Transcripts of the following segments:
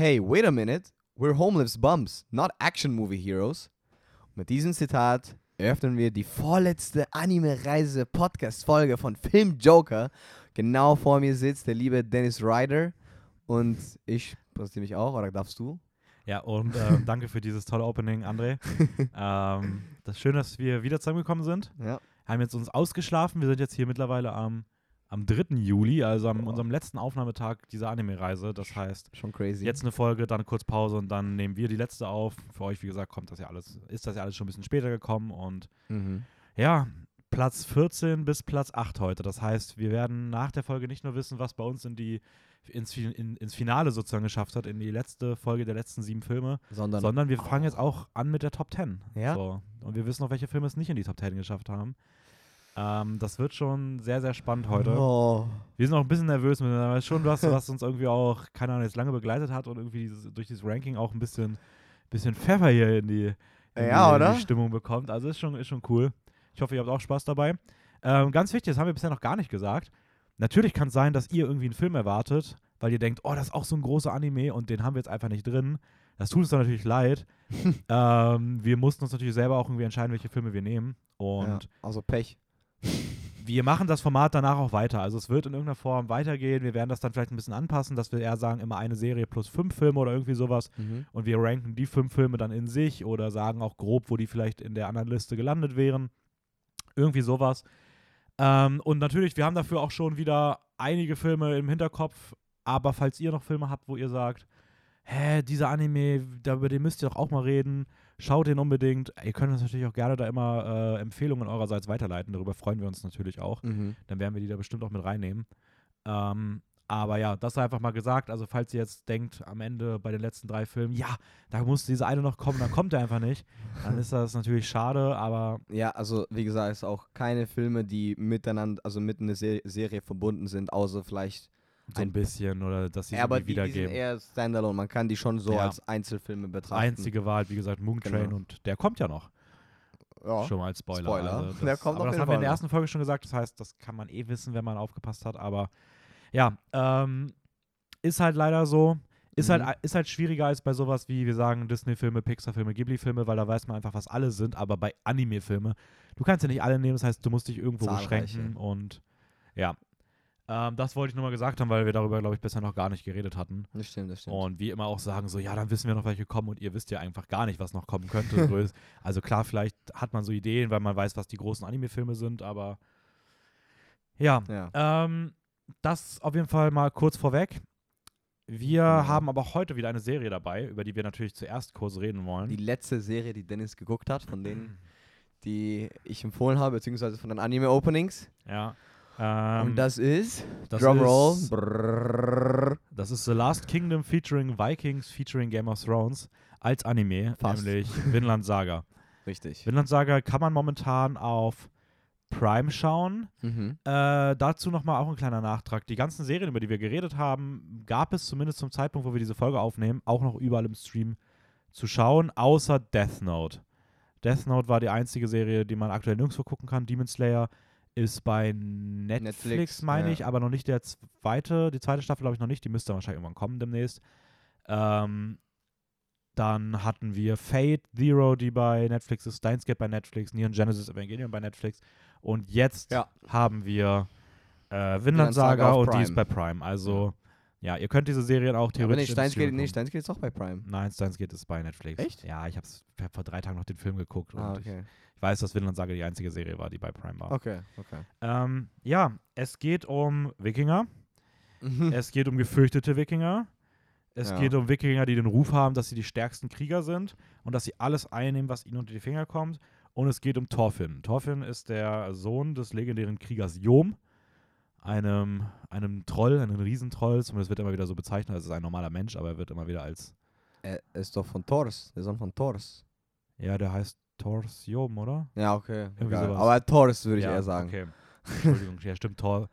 Hey, wait a minute. We're homeless bums, not action movie heroes. Und mit diesem Zitat eröffnen wir die vorletzte Anime-Reise-Podcast-Folge von Film Joker. Genau vor mir sitzt der liebe Dennis Ryder und ich präsentiere mich auch, oder darfst du? Ja, und ähm, danke für dieses tolle Opening, André. ähm, das ist schön, dass wir wieder zusammengekommen sind. Ja. Haben jetzt uns ausgeschlafen. Wir sind jetzt hier mittlerweile am, am 3. Juli, also am Boah. unserem letzten Aufnahmetag dieser Anime-Reise. Das heißt, Schon crazy. jetzt eine Folge, dann kurz Pause und dann nehmen wir die letzte auf. Für euch, wie gesagt, kommt das ja alles, ist das ja alles schon ein bisschen später gekommen und Mhm. ja, Platz 14 bis Platz 8 heute. Das heißt, wir werden nach der Folge nicht nur wissen, was bei uns in die, ins, in, ins Finale sozusagen geschafft hat, in die letzte Folge der letzten sieben Filme, Sondern, sondern wir fangen jetzt auch an mit der Top 10. Ja. So. Und wir wissen auch, welche Filme es nicht in die Top 10 geschafft haben. Ähm, das wird schon sehr, sehr spannend heute. Oh. Wir sind auch ein bisschen nervös aber schon was, was uns irgendwie auch, keine Ahnung, jetzt lange begleitet hat und irgendwie dieses, durch dieses Ranking auch ein bisschen, bisschen Pfeffer hier in die, in Ja, die, oder? die Stimmung bekommt. Also ist schon, ist schon cool. Ich hoffe, ihr habt auch Spaß dabei. Ähm, ganz wichtig, das haben wir bisher noch gar nicht gesagt. Natürlich kann es sein, dass ihr irgendwie einen Film erwartet, weil ihr denkt, oh, das ist auch so ein großer Anime und den haben wir jetzt einfach nicht drin. Das tut uns dann natürlich leid. ähm, wir mussten uns natürlich selber auch irgendwie entscheiden, welche Filme wir nehmen. Und ja, also Pech. Wir machen das Format danach auch weiter. Also es wird in irgendeiner Form weitergehen. Wir werden das dann vielleicht ein bisschen anpassen, dass wir eher sagen, immer eine Serie plus fünf Filme oder irgendwie sowas. Mhm. Und wir ranken die fünf Filme dann in sich oder sagen auch grob, wo die vielleicht in der anderen Liste gelandet wären. Irgendwie sowas. Ähm, und natürlich, wir haben dafür auch schon wieder einige Filme im Hinterkopf. Aber falls ihr noch Filme habt, wo ihr sagt, hä, dieser Anime, über den müsst ihr doch auch mal reden, schaut den unbedingt. Ihr könnt uns natürlich auch gerne da immer äh, Empfehlungen eurerseits weiterleiten. Darüber freuen wir uns natürlich auch Mhm. dann werden wir die da bestimmt auch mit reinnehmen. Ähm, aber ja, das einfach mal gesagt. Also, falls ihr jetzt denkt, am Ende bei den letzten drei Filmen, ja, da muss dieser eine noch kommen, dann kommt er einfach nicht, dann ist das natürlich schade, aber Ja, also wie gesagt, es ist auch keine Filme, die miteinander, also mit einer Se Serie verbunden sind, außer vielleicht. So ein bisschen oder dass sie Ja, aber die, die sind wiedergeben. eher Standalone. Man kann die schon so Ja. als Einzelfilme betrachten. Einzige Wahl, wie gesagt, Moon Train Genau. und der kommt ja noch. Ja. Schon mal als Spoiler. Spoiler. Also das, Der kommt aber das haben wir in der ersten Folge schon gesagt. Das heißt, das kann man eh wissen, wenn man aufgepasst hat. Aber ja, ähm, ist halt leider so. Ist, Mhm. halt, ist halt schwieriger als bei sowas wie, wir sagen, Disney-Filme, Pixar-Filme, Ghibli-Filme, weil da weiß man einfach, was alle sind. Aber bei Anime-Filme, du kannst ja nicht alle nehmen. Das heißt, du musst dich irgendwo Zahlreiche. beschränken. Und ja, ähm, das wollte ich nur mal gesagt haben, weil wir darüber, glaube ich, bisher noch gar nicht geredet hatten. Das stimmt, das stimmt. Und wie immer auch sagen, so, ja, dann wissen wir noch, welche kommen und ihr wisst ja einfach gar nicht, was noch kommen könnte. Also klar, vielleicht hat man so Ideen, weil man weiß, was die großen Anime-Filme sind, aber ja, ja. ähm, das auf jeden Fall mal kurz vorweg. Wir Ja. haben aber auch heute wieder eine Serie dabei, über die wir natürlich zuerst kurz reden wollen. Die letzte Serie, die Dennis geguckt hat, von denen, die ich empfohlen habe, beziehungsweise von den Anime-Openings. ja. Ähm, Und das ist. das Drumroll. ist- Brrrr. Das ist The Last Kingdom featuring Vikings featuring Game of Thrones als Anime, Fast. nämlich Vinland Saga. Richtig. Vinland Saga kann man momentan auf Prime schauen. Mhm. Äh, dazu nochmal auch ein kleiner Nachtrag. Die ganzen Serien, über die wir geredet haben, gab es zumindest zum Zeitpunkt, wo wir diese Folge aufnehmen, auch noch überall im Stream zu schauen, außer Death Note. Death Note war die einzige Serie, die man aktuell nirgendwo gucken kann. Demon Slayer ist bei Netflix, Netflix, meine ja. ich, aber noch nicht der zweite, die zweite Staffel glaube ich noch nicht, die müsste wahrscheinlich irgendwann kommen demnächst. Ähm, dann hatten wir Fate Zero, die bei Netflix ist, Steins Gate bei Netflix, Neon Genesis Evangelion bei Netflix und jetzt Ja. haben wir äh, Vinland Saga Saga und die ist Prime. bei Prime. Also ja, ihr könnt diese Serien auch Aber nee, theoretisch Steins Stream geht, nee. Steins geht ist auch bei Prime. Nein, Steins Gate ist bei Netflix. Echt? Ja, ich habe vor drei Tagen noch den Film geguckt und Ah, ich, okay. ich weiß, dass Vinland Saga die einzige Serie war, die bei Prime war. Okay, okay. Ähm, ja, es geht um Wikinger. Mhm. Es geht um gefürchtete Wikinger. Es Ja. geht um Wikinger, die den Ruf haben, dass sie die stärksten Krieger sind und dass sie alles einnehmen, was ihnen unter die Finger kommt. Und es geht um Thorfinn. Thorfinn ist der Sohn des legendären Kriegers Jom, einem, einem Troll, einem Riesentroll. Zumindest wird er immer wieder so bezeichnet. Es ist ein normaler Mensch, aber er wird immer wieder als, Er ist doch von Thors, der Sohn von Thors. ja, der heißt Thors Jom, oder? Ja, okay. Aber Thors würde ich ja, eher sagen. Okay. Entschuldigung, ja, stimmt. Thor,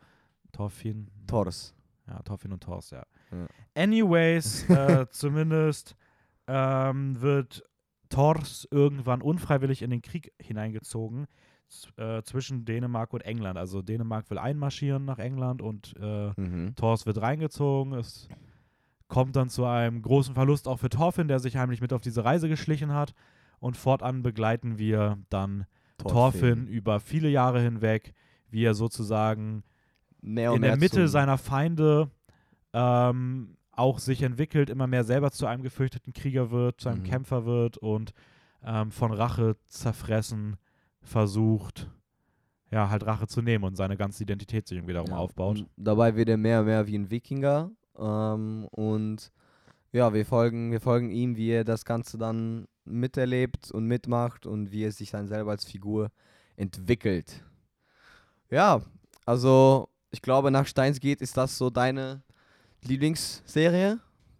Thorfinn. Thors. Ja, Thorfinn und Thors, ja. Ja. Anyways, äh, zumindest ähm, wird Thors irgendwann unfreiwillig in den Krieg hineingezogen äh, zwischen Dänemark und England. Also Dänemark will einmarschieren nach England und äh, Mhm. Thors wird reingezogen. Es kommt dann zu einem großen Verlust auch für Thorfinn, der sich heimlich mit auf diese Reise geschlichen hat. Und fortan begleiten wir dann Thorfinn, über viele Jahre hinweg, wie er sozusagen mehr in mehr der Mitte seiner Feinde ähm, auch sich entwickelt, immer mehr selber zu einem gefürchteten Krieger wird, zu einem Mhm. Kämpfer wird und ähm, von Rache zerfressen versucht, ja, halt Rache zu nehmen und seine ganze Identität sich irgendwie darum Ja, aufbaut. Dabei wird er mehr und mehr wie ein Wikinger. Ähm, und ja, wir folgen, wir folgen ihm, wie er das Ganze dann miterlebt und mitmacht und wie er sich dann selber als Figur entwickelt. Ja, also ich glaube, nach Steins geht ist das so deine Lieblingsserie?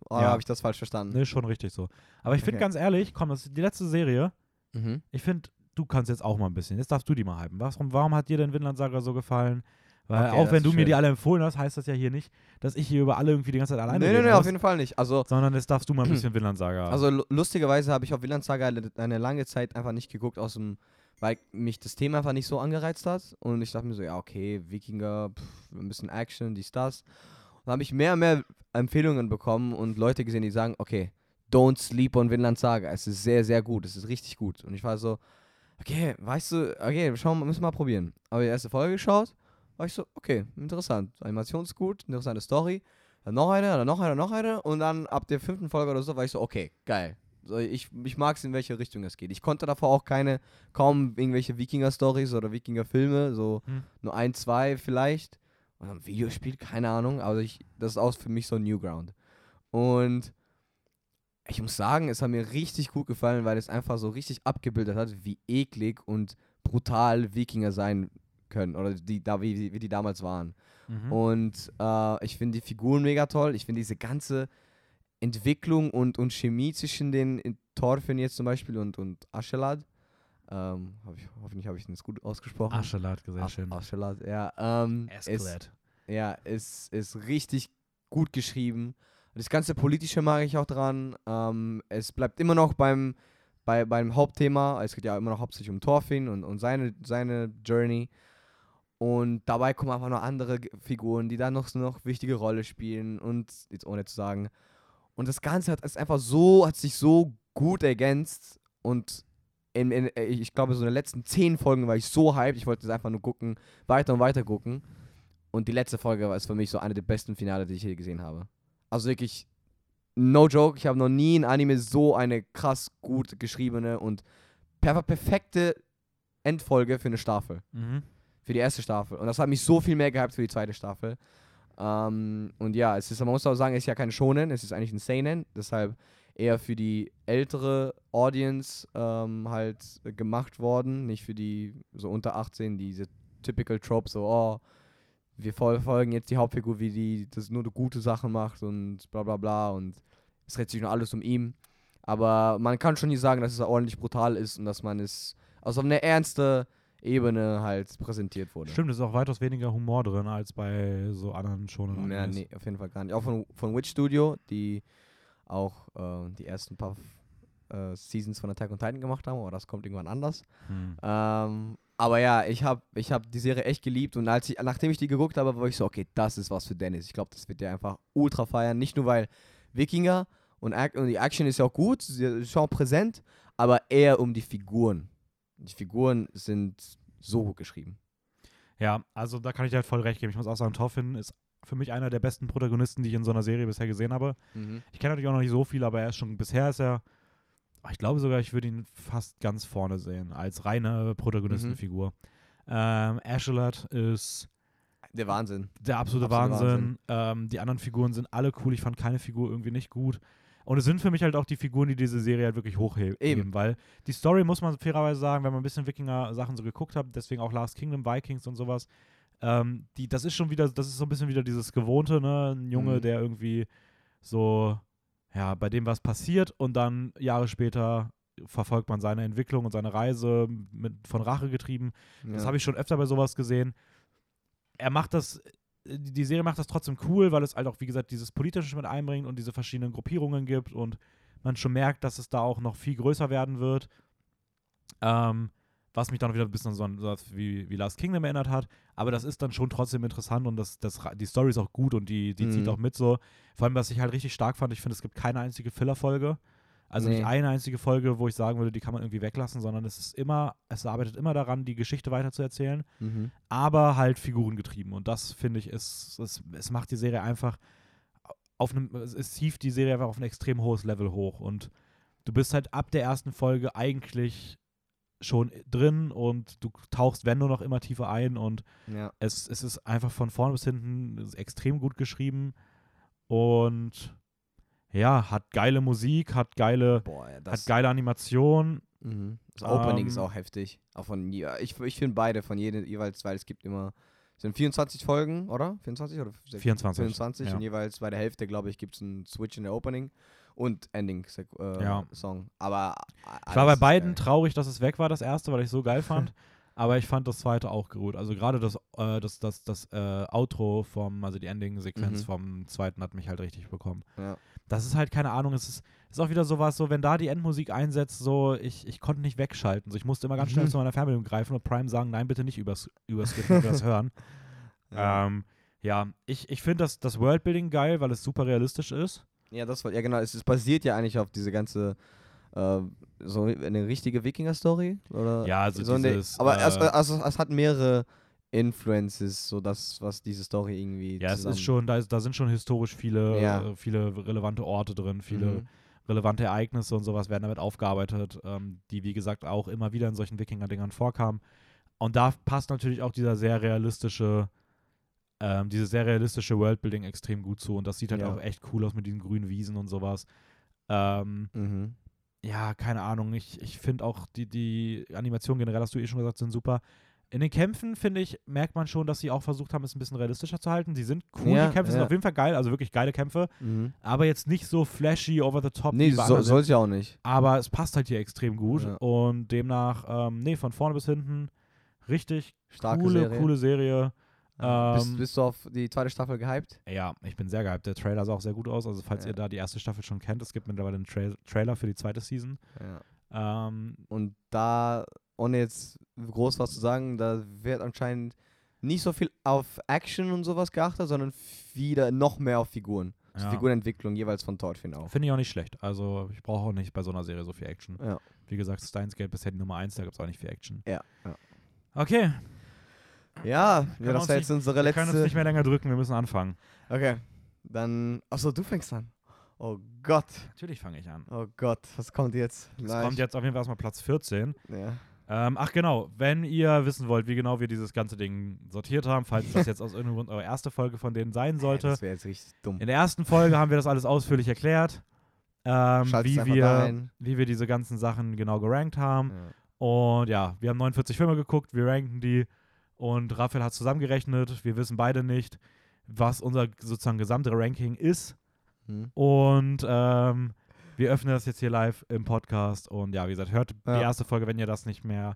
Oder Ja. habe ich das falsch verstanden? Ne, ist schon richtig so. Aber ich finde Okay. ganz ehrlich, komm, das ist die letzte Serie. Mhm. Ich finde, du kannst jetzt auch mal ein bisschen. Jetzt darfst du die mal hypen. Warum, warum hat dir denn Vinland Saga so gefallen? Weil Okay, auch wenn du mir schön. die alle empfohlen hast, heißt das ja hier nicht, dass ich hier über alle irgendwie die ganze Zeit alleine Nee, nee, reden nee, auf jeden Fall nicht. Also, sondern jetzt darfst du mal ein bisschen Vinland Saga. Also lu- lustigerweise habe ich auf Vinland Saga eine, eine lange Zeit einfach nicht geguckt, aus dem, weil mich das Thema einfach nicht so angereizt hat. Und ich dachte mir so, ja, okay, Wikinger, pff, ein bisschen Action, dies, das. Und dann habe ich mehr und mehr Empfehlungen bekommen und Leute gesehen, die sagen, okay, don't sleep on Vinland Saga. Es ist sehr, sehr gut. Es ist richtig gut. Und ich war so, okay, weißt du, okay, schauen wir, müssen wir mal probieren. Aber die erste Folge geschaut, war ich so, okay, interessant. Animation ist gut, interessante Story. Dann noch eine, dann noch eine, noch eine. Und dann ab der fünften Folge oder so war ich so, okay, geil. So, ich ich mag es, in welche Richtung es geht. Ich konnte davor auch keine, kaum irgendwelche Wikinger-Stories oder Wikinger-Filme, so Hm. nur ein, zwei vielleicht. Oder ein Videospiel, keine Ahnung. Aber ich, das ist auch für mich so Newground. Und ich muss sagen, es hat mir richtig gut gefallen, weil es einfach so richtig abgebildet hat, wie eklig und brutal Wikinger sein können. Oder die, da, wie, wie die damals waren. Mhm. Und äh, ich finde die Figuren mega toll. Ich finde diese ganze Entwicklung und, und Chemie zwischen den in Thorfinn jetzt zum Beispiel und, und Aschelad. Ähm, hab ich, hoffentlich habe ich das gut ausgesprochen. Aschelat, sehr schön. Aschelad, ja. Ähm, ist, ja, ist, ist richtig gut geschrieben. Das ganze Politische mag ich auch dran. Ähm, es bleibt immer noch beim, bei, beim Hauptthema. Es geht ja immer noch hauptsächlich um Thorfinn und, und seine, seine Journey. Und dabei kommen einfach noch andere Figuren, die da noch, noch wichtige Rolle spielen. Und jetzt ohne zu sagen. Und das Ganze hat ist einfach so, hat sich so gut ergänzt. Und in, in, äh, ich glaube, so in den letzten zehn Folgen war ich so hyped. Ich wollte es einfach nur gucken, weiter und weiter gucken. Und die letzte Folge war ist für mich so eine der besten Finale, die ich je gesehen habe. Also wirklich, no joke, ich habe noch nie in Anime so eine krass gut geschriebene und per perfekte Endfolge für eine Staffel. Mhm. Für die erste Staffel. Und das hat mich so viel mehr gehabt für die zweite Staffel. Ähm, und ja, es ist, man muss auch sagen, es ist ja kein Shonen, es ist eigentlich ein Seinen. Deshalb eher für die ältere Audience ähm, halt gemacht worden. Nicht für die so unter 18, diese typical Tropes, so, oh, wir verfolgen jetzt die Hauptfigur, wie die das nur gute Sachen macht und bla bla bla und es dreht sich nur alles um ihn. Aber man kann schon nicht sagen, dass es ordentlich brutal ist und dass man es aus einer ernsten Ebene halt präsentiert wurde. Stimmt, es ist auch weitaus weniger Humor drin als bei so anderen schon. Ja, nee, auf jeden Fall gar nicht. Auch von, von Witch Studio, die auch äh, die ersten paar äh, Seasons von Attack on Titan gemacht haben, aber das kommt irgendwann anders. Hm. Ähm, aber ja, ich habe ich hab die Serie echt geliebt und als ich, nachdem ich die geguckt habe, war ich so, okay, das ist was für Dennis. Ich glaube, das wird der einfach ultra feiern. Nicht nur, weil Wikinger und, und die Action ist ja auch gut, sie ist auch präsent, aber eher um die Figuren. Die Figuren sind so gut geschrieben. Ja, also da kann ich dir halt voll recht geben. Ich muss auch sagen, Thorfinn ist für mich einer der besten Protagonisten, die ich in so einer Serie bisher gesehen habe. Ich kenne natürlich auch noch nicht so viel, aber er ist schon, bisher ist er, ich glaube sogar, ich würde ihn fast ganz vorne sehen, als reine Protagonistenfigur. Ähm, Ashelat ist Der Wahnsinn. der absolute Absoluter Wahnsinn. Ähm, die anderen Figuren sind alle cool. Ich fand keine Figur irgendwie nicht gut. Und es sind für mich halt auch die Figuren, die diese Serie halt wirklich hochheben. Eben. Weil die Story, muss man fairerweise sagen, wenn man ein bisschen Wikinger-Sachen so geguckt hat, deswegen auch Last Kingdom, Vikings und sowas, ähm, die, das ist schon wieder, das ist so ein bisschen wieder dieses Gewohnte, ne? Ein Junge, Mhm. der irgendwie so, ja, bei dem was passiert und dann Jahre später verfolgt man seine Entwicklung und seine Reise mit, von Rache getrieben. Das habe ich schon öfter bei sowas gesehen. Er macht das, die Serie macht das trotzdem cool, weil es halt auch, wie gesagt, dieses Politische mit einbringt und diese verschiedenen Gruppierungen gibt und man schon merkt, dass es da auch noch viel größer werden wird. Ähm, was mich dann wieder ein bisschen so an sowas wie, wie Last Kingdom erinnert hat. Aber das ist dann schon trotzdem interessant und das, das, die Story ist auch gut und die, die zieht Mhm. auch mit so. Vor allem, was ich halt richtig stark fand, ich finde, es gibt keine einzige Filler-Folge. Also Nee. nicht eine einzige Folge, wo ich sagen würde, die kann man irgendwie weglassen, sondern es ist immer, es arbeitet immer daran, die Geschichte weiterzuerzählen, Mhm. aber halt figurengetrieben. Und das finde ich, ist, es, es macht die Serie einfach auf einem, es- es hieft die Serie einfach auf ein extrem hohes Level hoch. Und du bist halt ab der ersten Folge eigentlich schon drin und du tauchst, wenn nur noch immer tiefer ein und Ja. es, es ist einfach von vorne bis hinten extrem gut geschrieben und ja, hat geile Musik, hat geile, Boah, ja, hat geile Animation. mhm. das Opening ist Ähm, auch heftig. Auch von, ja, ich ich finde beide von jedem jeweils, weil es gibt immer, sind 24 Folgen, oder? 24 oder 24. 24 ja. und jeweils bei der Hälfte, glaube ich, gibt es einen Switch in der Opening und Ending äh, Ja. Song. Aber Ich war bei beiden geil. traurig, dass es weg war, das erste, weil ich es so geil fand. Aber ich fand das zweite auch gut. Also gerade das, äh, das, das, das äh, Outro vom, also die Ending-Sequenz Mhm. vom zweiten hat mich halt richtig bekommen. Ja. Das ist halt, keine Ahnung, es ist, ist auch wieder sowas, so wenn da die Endmusik einsetzt, so ich, ich konnte nicht wegschalten. So, ich musste immer ganz schnell Mhm. zu meiner Fernbedienung greifen und Prime sagen, nein, bitte nicht übers, überskippen, übers Hören. Ja. Ähm, ja, ich, ich finde das, das Worldbuilding geil, weil es super realistisch ist. Ja, das war, ja genau, es, es basiert ja eigentlich auf diese ganze, äh, so eine richtige Wikinger-Story, oder? Ja, also so eine- dieses, aber es, äh, also, es hat mehrere Influences, so das, was diese Story irgendwie Ja, es ist schon, da, ist, da sind schon historisch viele, Ja. äh, viele relevante Orte drin, viele Mhm. relevante Ereignisse und sowas werden damit aufgearbeitet, ähm, die wie gesagt auch immer wieder in solchen Wikinger-Dingern vorkamen. Und da passt natürlich auch dieser sehr realistische, ähm, dieses sehr realistische Worldbuilding extrem gut zu. Und das sieht halt Ja. auch echt cool aus mit diesen grünen Wiesen und sowas. Ähm, Mhm. ja, keine Ahnung. Ich, ich finde auch die, die Animationen generell, hast du eh schon gesagt, sind super. In den Kämpfen, finde ich, merkt man schon, dass sie auch versucht haben, es ein bisschen realistischer zu halten. Die sind cool, Ja, die Kämpfe sind ja. auf jeden Fall geil, also wirklich geile Kämpfe, Mhm. aber jetzt nicht so flashy, over the top. Nee, so, soll es ja auch nicht. aber es passt halt hier extrem gut Ja. und demnach, ähm, nee, von vorne bis hinten richtig Starke coole, Serie. coole Serie. Ähm, bist, bist du auf die zweite Staffel gehypt? Ja, ich bin sehr gehypt. Der Trailer sah auch sehr gut aus. Also, falls Ja. ihr da die erste Staffel schon kennt, es gibt mittlerweile einen Tra Trailer für die zweite Season. Ja. Ähm, Und da, ohne jetzt groß was zu sagen, da wird anscheinend nicht so viel auf Action und sowas geachtet, sondern wieder noch mehr auf Figuren. Also Ja. Figurenentwicklung jeweils von Thorfinn auch. Finde ich auch nicht schlecht. Also, ich brauche auch nicht bei so einer Serie so viel Action. Ja. Wie gesagt, Steins Gate bisher die Nummer 1, da gibt es auch nicht viel Action. Ja. ja. Okay, Ja, ja wir das war nicht- jetzt unsere wir können uns letzte. nicht mehr länger drücken, wir müssen anfangen. Okay, dann. Achso, du fängst an. Oh Gott, Natürlich fange ich an. oh Gott, was kommt jetzt? Es kommt jetzt auf jeden Fall erstmal Platz 14. Ja. Ähm, ach genau, wenn ihr wissen wollt, wie genau wir dieses ganze Ding sortiert haben, falls das jetzt aus irgendeinem Grund eure erste Folge von denen sein sollte. Das wäre jetzt richtig dumm. In der ersten Folge haben wir das alles ausführlich erklärt, ähm, wie, wir, wie wir diese ganzen Sachen genau gerankt haben. Ja. Und ja, wir haben 49 Filme geguckt, wir ranken die und Raphael hat zusammengerechnet. Wir wissen beide nicht, was unser sozusagen gesamte Ranking ist. Hm. Und ähm, wir öffnen das jetzt hier live im Podcast. Und ja, wie gesagt, hört Ja. die erste Folge, wenn ihr das nicht mehr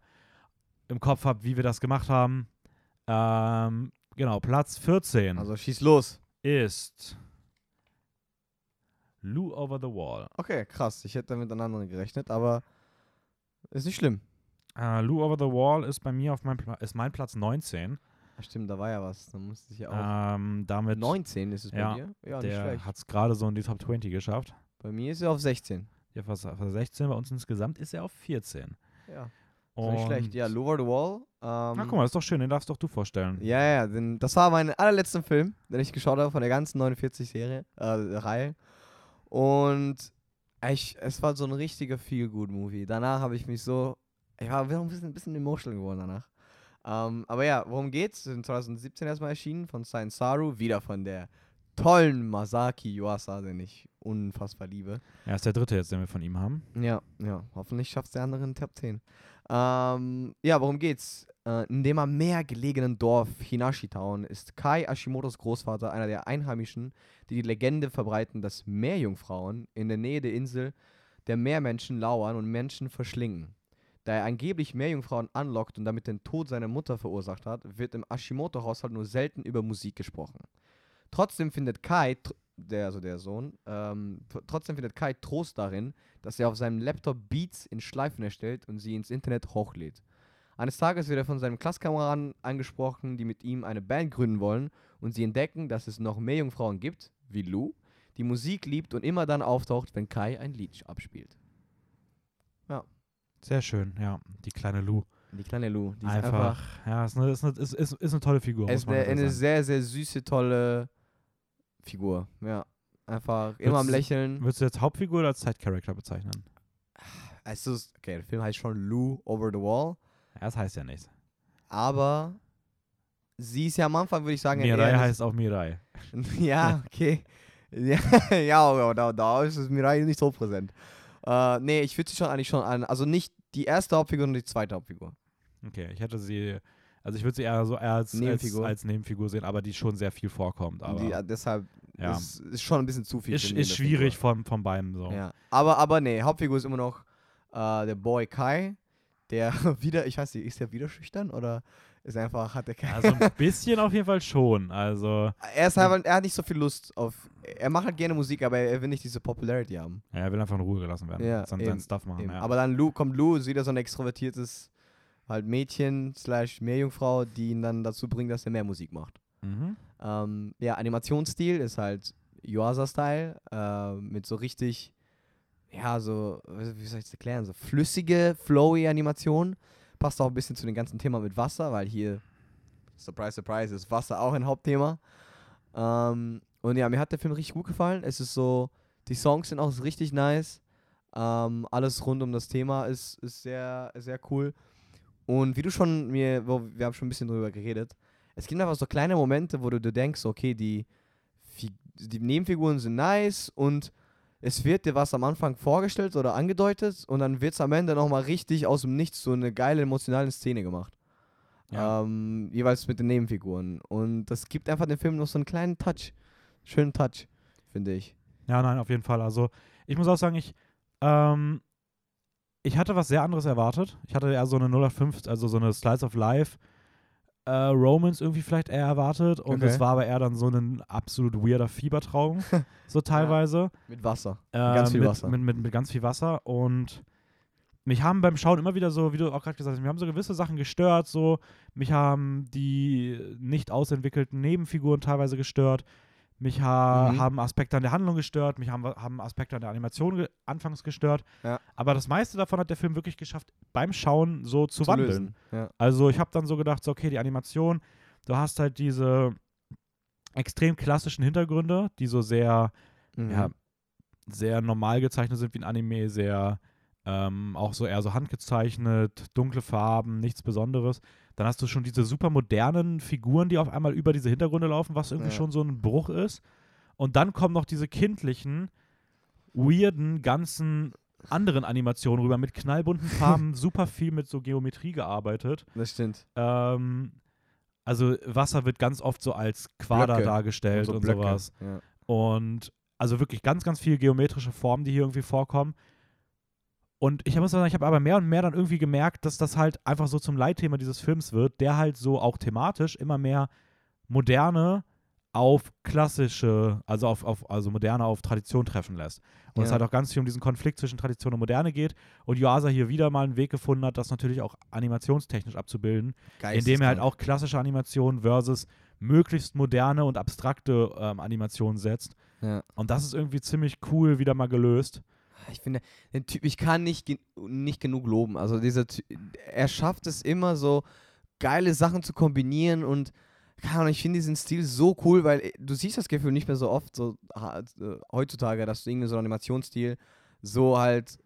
im Kopf habt, wie wir das gemacht haben. Ähm, genau, Platz 14 Also schieß los. ist Lou Over the Wall. Okay, krass. Ich hätte mit einem anderen gerechnet, aber ist nicht schlimm. Äh, Lou Over the Wall ist bei mir auf meinem Pla ist mein Platz 19. Ach, stimmt, da war ja was. Da musste ich ja auch. Ähm, damit 19 ist es ja, bei dir? Ja, nicht der schlecht. hat es gerade so in die Top 20 geschafft. Bei mir ist er auf 16. Ja, fast auf 16, bei uns insgesamt ist er auf 14. Ja, ist nicht schlecht. Ja, Lower the Wall. Ähm, Na, guck mal, ist doch schön, den darfst doch du vorstellen. Ja, ja, denn das war mein allerletzter Film, den ich geschaut habe von der ganzen 49-Serie, äh, Reihe. Und ich, es war so ein richtiger Feel-Good-Movie. Danach habe ich mich so, ich war ein bisschen, ein bisschen emotional geworden danach. Ähm, aber ja, worum geht's? In 2017 erstmal erschienen von Science Saru, wieder von der tollen Masaki Yuasa, den ich unfassbar liebe. Er ist der dritte jetzt, den wir von ihm haben. Ja, ja. Hoffentlich schafft es der andere in Top 10. Ähm, ja, worum geht's? Äh, in dem am Meer gelegenen Dorf Hinashi Town ist Kai Ashimotos Großvater einer der Einheimischen, die die Legende verbreiten, dass Meerjungfrauen in der Nähe der Insel der Meermenschen lauern und Menschen verschlingen. Da er angeblich Meerjungfrauen anlockt und damit den Tod seiner Mutter verursacht hat, wird im Ashimoto-Haushalt nur selten über Musik gesprochen. Trotzdem findet Kai, der, also der Sohn, ähm, tr- trotzdem findet Kai Trost darin, dass er auf seinem Laptop Beats in Schleifen erstellt und sie ins Internet hochlädt. Eines Tages wird er von seinem Klasskameraden angesprochen, die mit ihm eine Band gründen wollen und sie entdecken, dass es noch mehr Jungfrauen gibt, wie Lou, die Musik liebt und immer dann auftaucht, wenn Kai ein Lied abspielt. Sehr schön, ja. Die kleine Lou. Die kleine Lou, die Einfach, ist einfach ja, ist eine, ist, eine, ist, ist, ist eine tolle Figur. Ist eine, eine sehr, sehr süße, tolle Figur. Ja. Einfach immer am Würdest Lächeln. Würdest du jetzt Hauptfigur oder als Side-Character bezeichnen? Also, okay, der Film heißt schon Lou Over the Wall, Ja, das heißt ja nichts. aber sie ist ja am Anfang, würde ich sagen, Mirai heißt auch Mirai. ja, okay. ja, ja, aber da, da ist es Mirai nicht so präsent. Äh, nee, ich würde sie schon eigentlich schon an, also nicht die erste Hauptfigur, sondern die zweite Hauptfigur. Okay, ich hätte sie, also ich würde sie eher so eher als Nebenfigur. Als, als Nebenfigur sehen, aber die schon sehr viel vorkommt. Aber die, deshalb ja, ist, ist schon ein bisschen zu viel. ist, ist schwierig von, von beiden so. Ja. Aber, aber nee, Hauptfigur ist immer noch äh, der Boy Kai, der wieder, ich weiß nicht, ist der wieder schüchtern oder ist einfach, hat er keine. Also ein bisschen auf jeden Fall schon. Also, er ist halt, er hat nicht so viel Lust auf. Er macht halt gerne Musik, aber er will nicht diese Popularity haben. ja, er will einfach in Ruhe gelassen werden. Ja, sein, sein Stuff machen. Ja. Aber dann Lou, kommt Lou, ist wieder so ein extrovertiertes halt Mädchen slash Meerjungfrau, die ihn dann dazu bringt, dass er mehr Musik macht. mhm. Ähm, ja, Animationsstil ist halt Yuasa-Style, äh, mit so richtig, ja, so, wie soll ich das erklären, so flüssige, flowy Animation. Passt auch ein bisschen zu dem ganzen Thema mit Wasser, weil hier, surprise, surprise, ist Wasser auch ein Hauptthema. Ähm, und ja, mir hat der Film richtig gut gefallen. Es ist so, die Songs sind auch richtig nice. Ähm, alles rund um das Thema ist, ist sehr, sehr cool. Und wie du schon mir, wir haben schon ein bisschen drüber geredet, es gibt einfach so kleine Momente, wo du dir denkst, okay, die, die Nebenfiguren sind nice und es wird dir was am Anfang vorgestellt oder angedeutet und dann wird es am Ende nochmal richtig aus dem Nichts so eine geile emotionale Szene gemacht. Ja. Ähm, jeweils mit den Nebenfiguren. Und das gibt einfach dem Film noch so einen kleinen Touch. Schönen Touch, finde ich. Ja, nein, auf jeden Fall. Also, ich muss auch sagen, ich, ähm, ich hatte was sehr anderes erwartet. Ich hatte eher so eine 085, also so eine Slice of Life äh, Romance irgendwie vielleicht eher erwartet. Und es Okay. war aber eher dann so ein absolut weirder Fiebertraum, so teilweise. Mit Wasser. Äh, ganz viel mit, Wasser. Mit, mit, mit ganz viel Wasser. Und mich haben beim Schauen immer wieder so, wie du auch gerade gesagt hast, mich haben so gewisse Sachen gestört. So, mich haben die nicht ausentwickelten Nebenfiguren teilweise gestört. Mich ha Mhm. haben Aspekte an der Handlung gestört. Mich haben, haben Aspekte an der Animation ge anfangs gestört. Ja. Aber das meiste davon hat der Film wirklich geschafft, beim Schauen so zu, wandeln. lösen. Ja. Also ich habe dann so gedacht, so, okay, die Animation, du hast halt diese extrem klassischen Hintergründe, die so sehr Mhm. ja, sehr normal gezeichnet sind wie ein Anime, sehr ähm, auch so eher so handgezeichnet, dunkle Farben, nichts Besonderes. Dann hast du schon diese super modernen Figuren, die auf einmal über diese Hintergründe laufen, was irgendwie Ja. schon so ein Bruch ist. Und dann kommen noch diese kindlichen, weirden, ganzen anderen Animationen rüber mit knallbunten Farben, super viel mit so Geometrie gearbeitet. Das stimmt. Ähm, also Wasser wird ganz oft so als Quader Blöcke. dargestellt so und sowas. Ja. Und also wirklich ganz, ganz viele geometrische Formen, die hier irgendwie vorkommen. Und ich muss sagen, ich habe aber mehr und mehr dann irgendwie gemerkt, dass das halt einfach so zum Leitthema dieses Films wird, der halt so auch thematisch immer mehr moderne auf klassische, also auf, auf also moderne auf Tradition treffen lässt. Und es Ja. halt auch ganz viel um diesen Konflikt zwischen Tradition und Moderne geht. Und Yuasa hier wieder mal einen Weg gefunden hat, das natürlich auch animationstechnisch abzubilden, indem er halt auch klassische Animationen versus möglichst moderne und abstrakte ähm, Animationen setzt. Ja. Und das ist irgendwie ziemlich cool wieder mal gelöst. Ich finde, den Typ, ich kann nicht, nicht genug loben. Also dieser Ty er schafft es immer so geile Sachen zu kombinieren und keine ich finde diesen Stil so cool, weil äh, du siehst das Gefühl nicht mehr so oft so äh, heutzutage, dass du irgendwie so einen Animationsstil so halt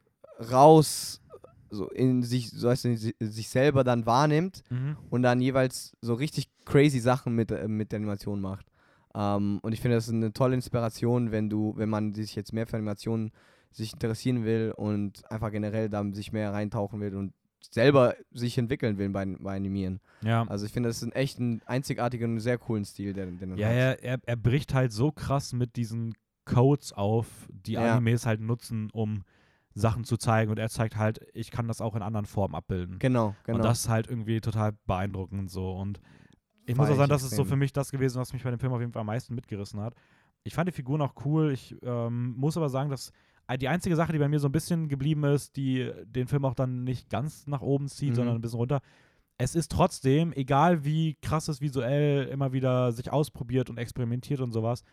raus so in sich, so heißt es, sich selber dann wahrnimmt und dann jeweils so richtig crazy Sachen mit, äh, mit der Animation macht. Ähm, und ich finde, das ist eine tolle Inspiration, wenn du, wenn man sich jetzt mehr für Animationen sich interessieren will und einfach generell da sich mehr reintauchen will und selber sich entwickeln will bei, bei Animieren. Ja. Also ich finde, das ist ein echt ein einzigartiger und sehr coolen Stil, den, den er Ja, hat. er, er, er bricht halt so krass mit diesen Codes auf, die Ja. Animes halt nutzen, um Sachen zu zeigen. Und er zeigt halt, ich kann das auch in anderen Formen abbilden. Genau, genau. Und das ist halt irgendwie total beeindruckend so. Und ich muss Feier auch sagen, das ist so extrem. für mich das gewesen, was mich bei dem Film auf jeden Fall am meisten mitgerissen hat. Ich fand die Figuren auch cool. Ich ähm, muss aber sagen, dass die einzige Sache, die bei mir so ein bisschen geblieben ist, die den Film auch dann nicht ganz nach oben zieht, Mhm. sondern ein bisschen runter, es ist trotzdem, egal wie krass es visuell immer wieder sich ausprobiert und experimentiert und sowas,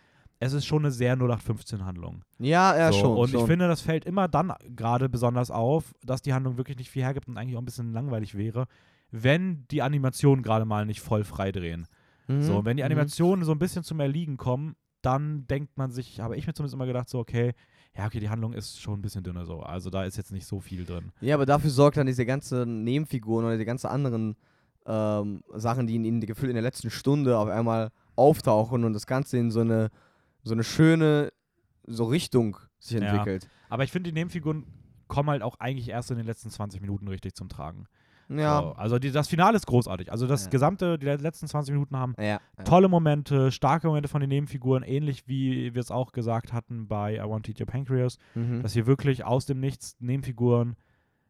es ist schon eine sehr 0815-Handlung. Ja, ja, so, schon. Und schon. ich finde, das fällt immer dann gerade besonders auf, dass die Handlung wirklich nicht viel hergibt und eigentlich auch ein bisschen langweilig wäre, wenn die Animationen gerade mal nicht voll frei drehen. Mhm, So, wenn die mhm. Animationen so ein bisschen zum Erliegen kommen, dann denkt man sich, habe ich mir zumindest immer gedacht, so, okay, ja, okay, die Handlung ist schon ein bisschen dünner so. Also da ist jetzt nicht so viel drin. Ja, aber dafür sorgt dann diese ganzen Nebenfiguren oder die ganzen anderen ähm, Sachen, die in, in, gefühlt in der letzten Stunde auf einmal auftauchen und das Ganze in so eine, so eine schöne so Richtung sich Ja. entwickelt. Aber ich finde, die Nebenfiguren kommen halt auch eigentlich erst in den letzten 20 Minuten richtig zum Tragen. Ja. So, also die, das Finale ist großartig. Also das Ja. gesamte, die letzten 20 Minuten haben Ja. tolle Momente, starke Momente von den Nebenfiguren, ähnlich wie wir es auch gesagt hatten bei I Want to Eat Your Pancreas, Mhm. dass wir wirklich aus dem Nichts Nebenfiguren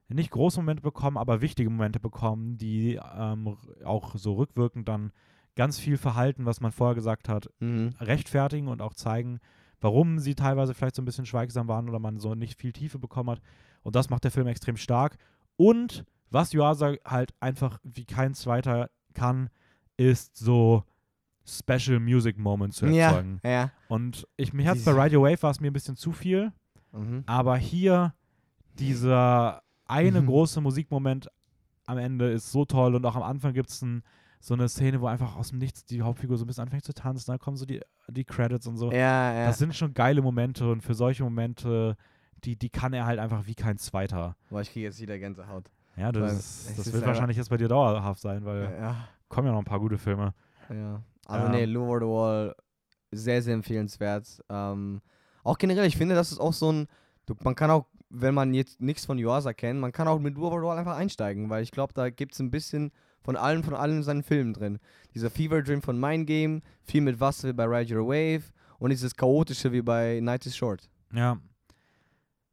nicht große Momente bekommen, aber wichtige Momente bekommen, die ähm, auch so rückwirkend dann ganz viel Verhalten, was man vorher gesagt hat, Mhm. rechtfertigen und auch zeigen, warum sie teilweise vielleicht so ein bisschen schweigsam waren oder man so nicht viel Tiefe bekommen hat. Und das macht der Film extrem stark. Und was Yuasa halt einfach wie kein zweiter kann, ist so Special Music Moments zu Ja, erzeugen. ja. Und ich, mir hat's bei Ride Your Wave war es mir ein bisschen zu viel, Mhm. aber hier dieser eine Mhm. große Musikmoment am Ende ist so toll und auch am Anfang gibt es so eine Szene, wo einfach aus dem Nichts die Hauptfigur so ein bisschen anfängt zu tanzen, dann kommen so die, die Credits und so. Ja, ja. Das sind schon geile Momente und für solche Momente, die, die kann er halt einfach wie kein zweiter. Boah, ich kriege jetzt wieder Gänsehaut. Ja, Weil das, es das wird wahrscheinlich jetzt bei dir dauerhaft sein, weil Ja. kommen ja noch ein paar gute Filme. Ja. Also Ähm. nee, Lower the Wall, sehr, sehr empfehlenswert. Ähm, auch generell, ich finde, das ist auch so ein, du, man kann auch, wenn man jetzt nichts von Yuasa kennt, man kann auch mit Lower the Wall einfach einsteigen, weil ich glaube, da gibt es ein bisschen von allen, von allen in seinen Filmen drin. Dieser Fever Dream von Mind Game, viel mit Wasser wie bei Ride Your Wave und dieses Chaotische wie bei Night is Short. Ja,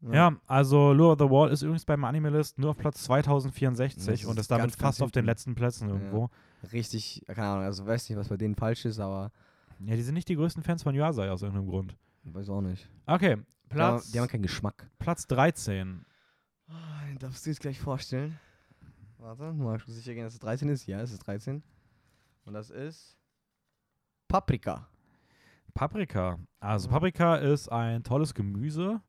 ja, also Lure of the Wall ist übrigens beim Animalist nur auf Platz 2064 Das und ist damit ganz, ganz fast auf den letzten Plätzen irgendwo. Richtig, keine Ahnung, also weiß nicht, was bei denen falsch ist, aber Ja, die sind nicht die größten Fans von Yuasa aus irgendeinem Grund. weiß auch nicht. Okay, Die haben, Platz, die haben keinen Geschmack. Platz 13. Oh, den darfst du jetzt gleich vorstellen. Warte, mal sicher gehen, dass es 13 ist. Ja, es ist 13. Und das ist Paprika. Paprika. Also Ja. Paprika ist ein tolles Gemüse.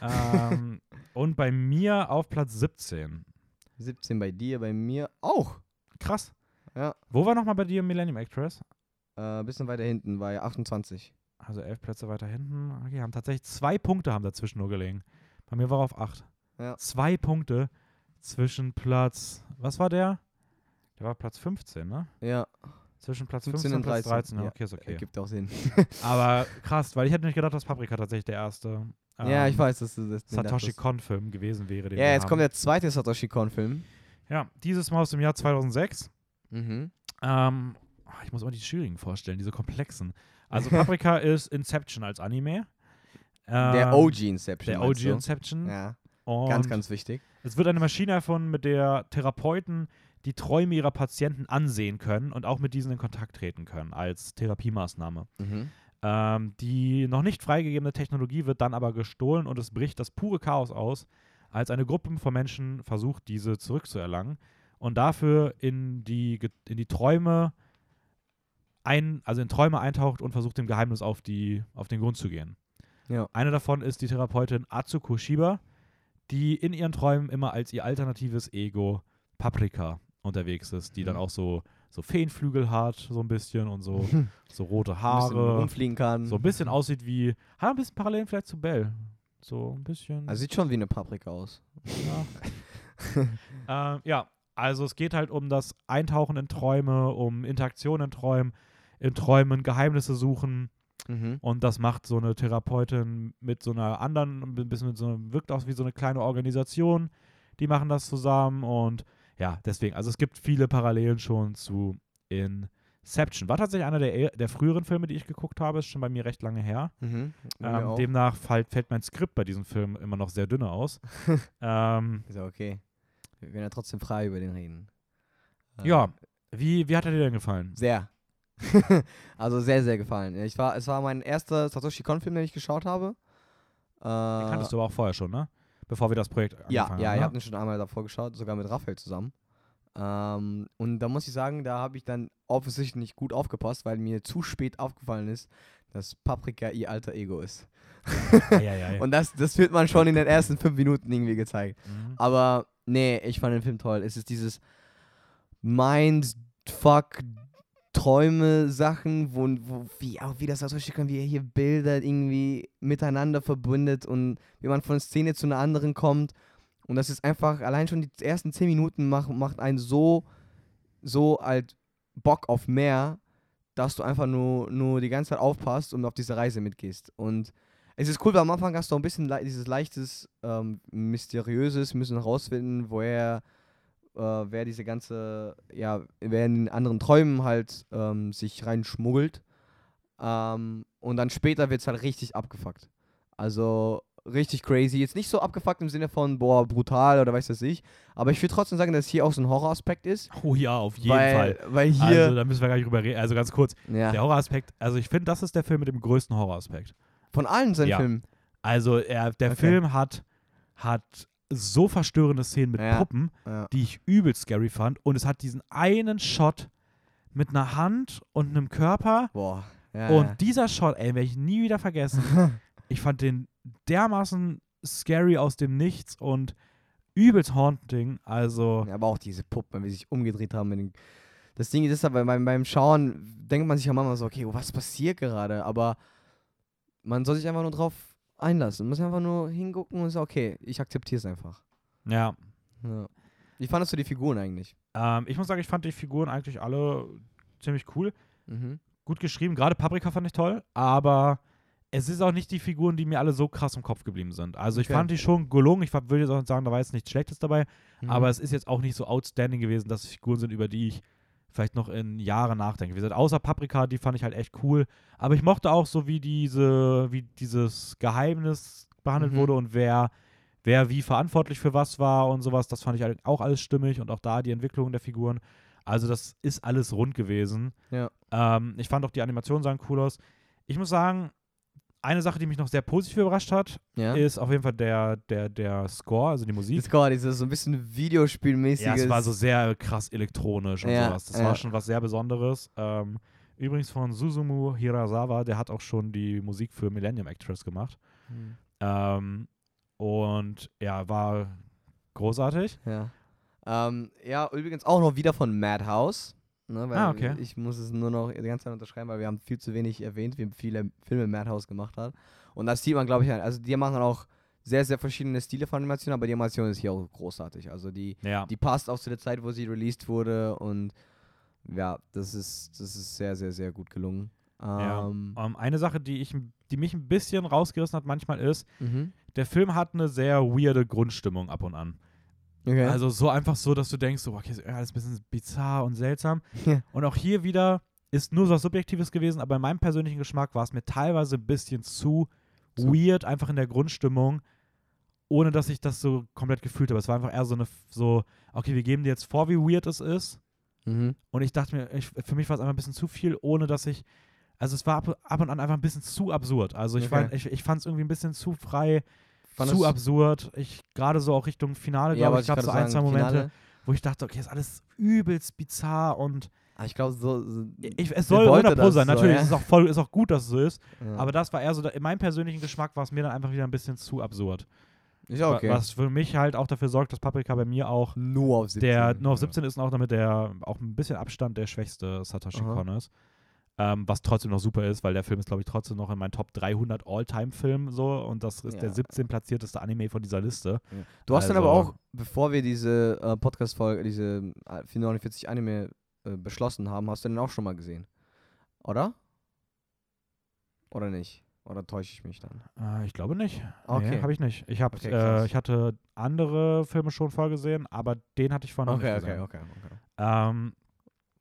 Ähm, und bei mir auf Platz 17. 17 bei dir, bei mir auch. Krass. Ja. Wo war nochmal bei dir Millennium Actress? Äh, bisschen weiter hinten, bei 28. Also elf Plätze weiter hinten. Okay, haben tatsächlich zwei Punkte haben dazwischen nur gelegen. Bei mir war er auf acht. Ja. Zwei Punkte zwischen Platz, was war der? Der war Platz 15, ne? Ja, Zwischen Platz 15 15 und Platz 13. 13. Ja, Ja, okay, ist okay. Gibt auch Sinn. Aber krass, weil ich hätte nicht gedacht, dass Paprika tatsächlich der erste ja, ich ähm, weiß, dass du das. Satoshi. Kon-Film gewesen wäre. Den Ja, jetzt haben. kommt der zweite Satoshi Kon-Film. Ja, dieses Mal aus dem Jahr 2006. Mhm. Ähm, oh, ich muss immer die schwierigen vorstellen, diese komplexen. Also Paprika ist Inception als Anime. der Ähm, OG Inception. Der OG du? Inception. Ja, Und ganz, ganz wichtig. es wird eine Maschine erfunden, mit der Therapeuten die Träume ihrer Patienten ansehen können und auch mit diesen in Kontakt treten können als Therapiemaßnahme. Mhm. Ähm, die noch nicht freigegebene Technologie wird dann aber gestohlen und es bricht das pure Chaos aus, als eine Gruppe von Menschen versucht, diese zurückzuerlangen und dafür in die, in die Träume ein, also in Träume eintaucht und versucht, dem Geheimnis auf, die, auf den Grund zu gehen. Ja. Eine davon ist die Therapeutin Atsuko Shiba, die in ihren Träumen immer als ihr alternatives Ego Paprika unterwegs ist, die dann Mhm. auch so, so Feenflügel hat, so ein bisschen und so, so rote Haare. rumfliegen kann. So ein bisschen aussieht wie, hat ein bisschen Parallelen vielleicht zu Bell. So ein bisschen. Also sieht schon wie eine Paprika aus. ja. ähm, ja, also es geht halt um das Eintauchen in Träume, um Interaktion in Träumen, in Träumen Geheimnisse suchen Mhm. und das macht so eine Therapeutin mit so einer anderen, ein bisschen mit so einem, wirkt auch wie so eine kleine Organisation, die machen das zusammen und ja, deswegen, also es gibt viele Parallelen schon zu Inception. War tatsächlich einer der, der früheren Filme, die ich geguckt habe, ist schon bei mir recht lange her. Mhm. Ähm, demnach fällt, fällt mein Skript bei diesem Film immer noch sehr dünne aus. ähm, Ist ja okay. Wir können ja trotzdem frei über den reden. Äh, ja, wie, wie hat er dir denn gefallen? Sehr. also sehr, sehr gefallen. Ich war, es war mein erster Satoshi Kon-Film, den ich geschaut habe. Äh, Den kanntest du aber auch vorher schon, ne? Bevor wir das Projekt ja, angefangen ja, haben. ich ne? habe ihn schon einmal davor geschaut, sogar mit Raphael zusammen. Ähm, und da muss ich sagen, da habe ich dann offensichtlich nicht gut aufgepasst, weil mir zu spät aufgefallen ist, dass Paprika ihr alter Ego ist. Eieiei. Und das, das wird man schon in den ersten fünf Minuten irgendwie gezeigt. Mhm. Aber nee, ich fand den Film toll. Es ist dieses Mindfuck Träume Sachen, wo, wo wie auch wie das ausrichten kann, wie er hier Bilder irgendwie miteinander verbindet und wie man von Szene zu einer anderen kommt. Und das ist einfach, allein schon die ersten zehn Minuten macht, macht einen so, so halt Bock auf mehr, dass du einfach nur, nur die ganze Zeit aufpasst und auf diese Reise mitgehst. Und es ist cool, weil am Anfang hast du auch ein bisschen le dieses leichtes, ähm, mysteriöses, müssen herausfinden, woher, äh, wer diese ganze, ja, wer in den anderen Träumen halt ähm, sich reinschmuggelt. Ähm, und dann später wird es halt richtig abgefuckt. Also richtig crazy. Jetzt nicht so abgefuckt im Sinne von, boah, brutal oder weiß das ich. Aber ich würde trotzdem sagen, dass hier auch so ein Horroraspekt ist. Oh ja, auf jeden weil, Fall. Weil hier. Also, da müssen wir gar nicht drüber reden. Also, ganz kurz. ja, Der Horroraspekt, also, ich finde, das ist der Film mit dem größten Horroraspekt. von allen seinen Ja. Filmen. Also, er, der Okay. Film hat, hat so verstörende Szenen mit Ja. Puppen, Ja. die ich übelst scary fand. Und es hat diesen einen Shot mit einer Hand und einem Körper. Boah. Ja, Und dieser Shot, ey, werde ich nie wieder vergessen. ich fand den dermaßen scary aus dem Nichts und übelst haunting. Also, Ja, aber auch diese Puppen, wenn wir sich umgedreht haben. Mit den das Ding ist, aber beim, beim Schauen denkt man sich ja manchmal so, okay, was passiert gerade? Aber man soll sich einfach nur drauf einlassen. Man muss einfach nur hingucken und sagen, okay, ich akzeptiere es einfach. ja. Ja. Wie fandest du die Figuren eigentlich? Ähm, ich muss sagen, ich fand die Figuren eigentlich alle ziemlich cool. Mhm. Gut geschrieben. Gerade Paprika fand ich toll, aber es ist auch nicht die Figuren, die mir alle so krass im Kopf geblieben sind. Also ich Okay. fand die schon gelungen. Ich würde jetzt auch sagen, da war jetzt nichts Schlechtes dabei, Mhm. aber es ist jetzt auch nicht so outstanding gewesen, dass es Figuren sind, über die ich vielleicht noch in Jahren nachdenke. Wie gesagt, außer Paprika, die fand ich halt echt cool. Aber ich mochte auch so, wie diese, wie dieses Geheimnis behandelt Mhm. wurde und wer, wer wie verantwortlich für was war und sowas. Das fand ich halt auch alles stimmig und auch da die Entwicklung der Figuren. Also das ist alles rund gewesen. Ja. Ähm, ich fand auch die Animationen sahen cool aus. Ich muss sagen, eine Sache, die mich noch sehr positiv überrascht hat, ja. ist auf jeden Fall der, der, der Score, also die Musik. Das Score, dieses so ein bisschen Videospielmäßiges. Ja, es war so sehr krass elektronisch und Ja, sowas. Das ja. war schon was sehr Besonderes. Ähm, übrigens von Susumu Hirasawa, der hat auch schon die Musik für Millennium Actress gemacht. Mhm. Ähm, und ja, war großartig. Ja. Ähm, ja, übrigens auch noch wieder von Madhouse. Ne, weil Ah, okay. Ich muss es nur noch die ganze Zeit unterschreiben, weil wir haben viel zu wenig erwähnt, wie viele Filme Madhouse gemacht hat. Und das sieht man, glaube ich, also die machen auch sehr, sehr verschiedene Stile von Animation, aber die Animation ist hier auch großartig. Also die, Ja. die passt auch zu der Zeit, wo sie released wurde und ja, das ist, das ist sehr, sehr, sehr gut gelungen. Ja. Ähm, Ähm, eine Sache, die, ich, die mich ein bisschen rausgerissen hat manchmal ist, mhm. der Film hat eine sehr weirde Grundstimmung ab und an. Okay. Also so einfach so, dass du denkst, so, okay, ist alles ein bisschen bizarr und seltsam. Ja. Und auch hier wieder ist nur so was Subjektives gewesen, aber in meinem persönlichen Geschmack war es mir teilweise ein bisschen zu Zu- weird, einfach in der Grundstimmung, ohne dass ich das so komplett gefühlt habe. Es war einfach eher so eine, so, okay, wir geben dir jetzt vor, wie weird es ist. mhm. Und ich dachte mir, ich, für mich war es einfach ein bisschen zu viel, ohne dass ich, also es war ab, ab und an einfach ein bisschen zu absurd. Also ich, Okay. fand, ich, ich fand es irgendwie ein bisschen zu frei, zu absurd. Ich gerade so auch Richtung Finale, Ja, glaube ich, gab es so ein, zwei Momente, Finale. wo ich dachte, okay, ist alles übelst bizarr und Ah, ich glaube, so, so ich, es soll wollte 100 Pro sein. so, Natürlich ja. ist es auch voll, ist auch gut, dass es so ist, ja. aber das war eher so, in meinem persönlichen Geschmack war es mir dann einfach wieder ein bisschen zu absurd. ist ja okay. Wa- Was für mich halt auch dafür sorgt, dass Paprika bei mir auch Nur auf 17. der nur auf ja. 17 ist und auch damit der auch ein bisschen Abstand der schwächste Satoshi. Kon ist. Ähm, was trotzdem noch super ist, weil der Film ist, glaube ich, trotzdem noch in meinen Top 300 All-Time-Filmen so und das ist der Ja. 17 platzierteste Anime von dieser Liste. Du hast dann aber Also- auch, bevor wir diese äh, Podcast-Folge, diese äh, 449 Anime äh, beschlossen haben, hast du den auch schon mal gesehen. Oder? Oder nicht? Oder täusche ich mich dann? Äh, ich glaube nicht. Okay. Nee, habe ich nicht. Ich, hab, Okay, äh, ich hatte andere Filme schon vorgesehen, aber den hatte ich vorher noch Okay, nicht okay, gesehen. okay, okay. Ähm,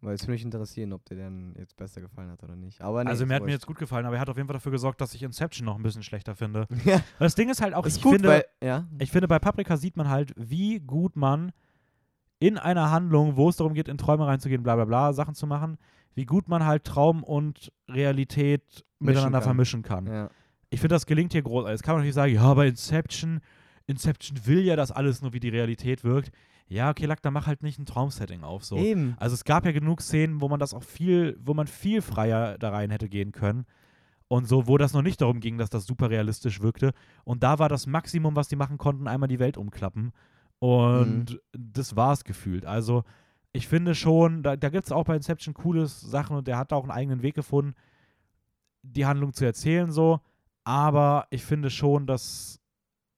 Weil es würde mich interessieren, ob dir denn jetzt besser gefallen hat oder nicht. Aber nee, also mir hat mir jetzt gut gefallen, aber er hat auf jeden Fall dafür gesorgt, dass ich Inception noch ein bisschen schlechter finde. ja, das Ding ist halt auch, ist ich gut, finde, weil, ja. ich finde, bei Paprika sieht man halt, wie gut man in einer Handlung, wo es darum geht, in Träume reinzugehen, bla bla bla, Sachen zu machen, wie gut man halt Traum und Realität miteinander kann. vermischen kann. ja. Ich finde, das gelingt hier groß. Jetzt kann man natürlich sagen, ja, bei Inception, Inception will ja, dass alles nur wie die Realität wirkt. Ja, okay, Lack, dann mach halt nicht ein Traumsetting auf. So. Eben. Also es gab ja genug Szenen, wo man das auch viel, wo man viel freier da rein hätte gehen können. Und so, wo das noch nicht darum ging, dass das super realistisch wirkte. Und da war das Maximum, was die machen konnten, einmal die Welt umklappen. Und das war es gefühlt. Also ich finde schon, da, da gibt es auch bei Inception coole Sachen und der hat da auch einen eigenen Weg gefunden, die Handlung zu erzählen so. Aber ich finde schon, dass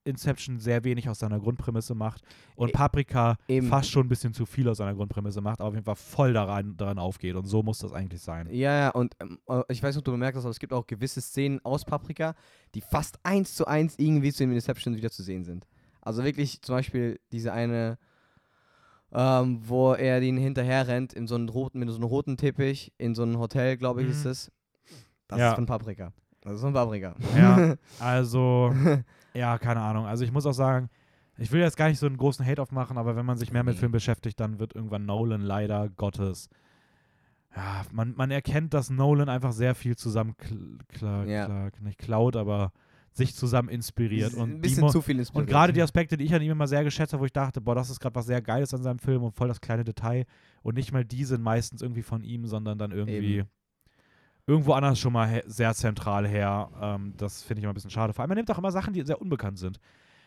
Inception sehr wenig aus seiner Grundprämisse macht und E- Paprika eben. fast schon ein bisschen zu viel aus seiner Grundprämisse macht, aber auf jeden Fall voll daran, daran aufgeht. Und so muss das eigentlich sein. Ja, ja, und ähm, äh, ich weiß nicht, ob du bemerkt hast, aber es gibt auch gewisse Szenen aus Paprika, die fast eins zu eins irgendwie zu dem Inception wieder zu sehen sind. Also wirklich zum Beispiel diese eine, ähm, wo er den hinterher rennt in so einen roten, mit so einem roten Teppich in so einem Hotel, glaube ich, ist Mhm. es. Das Ja. ist von Paprika. Das ist von Paprika. Ja, also, ja, keine Ahnung. Also ich muss auch sagen, ich will jetzt gar nicht so einen großen Hate aufmachen, aber wenn man sich mehr mit Nee. Film beschäftigt, dann wird irgendwann Nolan leider Gottes. Ja, man, man erkennt, dass Nolan einfach sehr viel zusammen kl kla Ja. nicht klaut, aber sich zusammen inspiriert. Und ein bisschen zu viel inspiriert. Und gerade die Aspekte, die ich an ihm immer sehr geschätzt habe, wo ich dachte, boah, das ist gerade was sehr Geiles an seinem Film und voll das kleine Detail. Und nicht mal die sind meistens irgendwie von ihm, sondern dann irgendwie Eben. Irgendwo anders schon mal sehr zentral her. Ähm, das finde ich immer ein bisschen schade. Vor allem, er nimmt auch immer Sachen, die sehr unbekannt sind.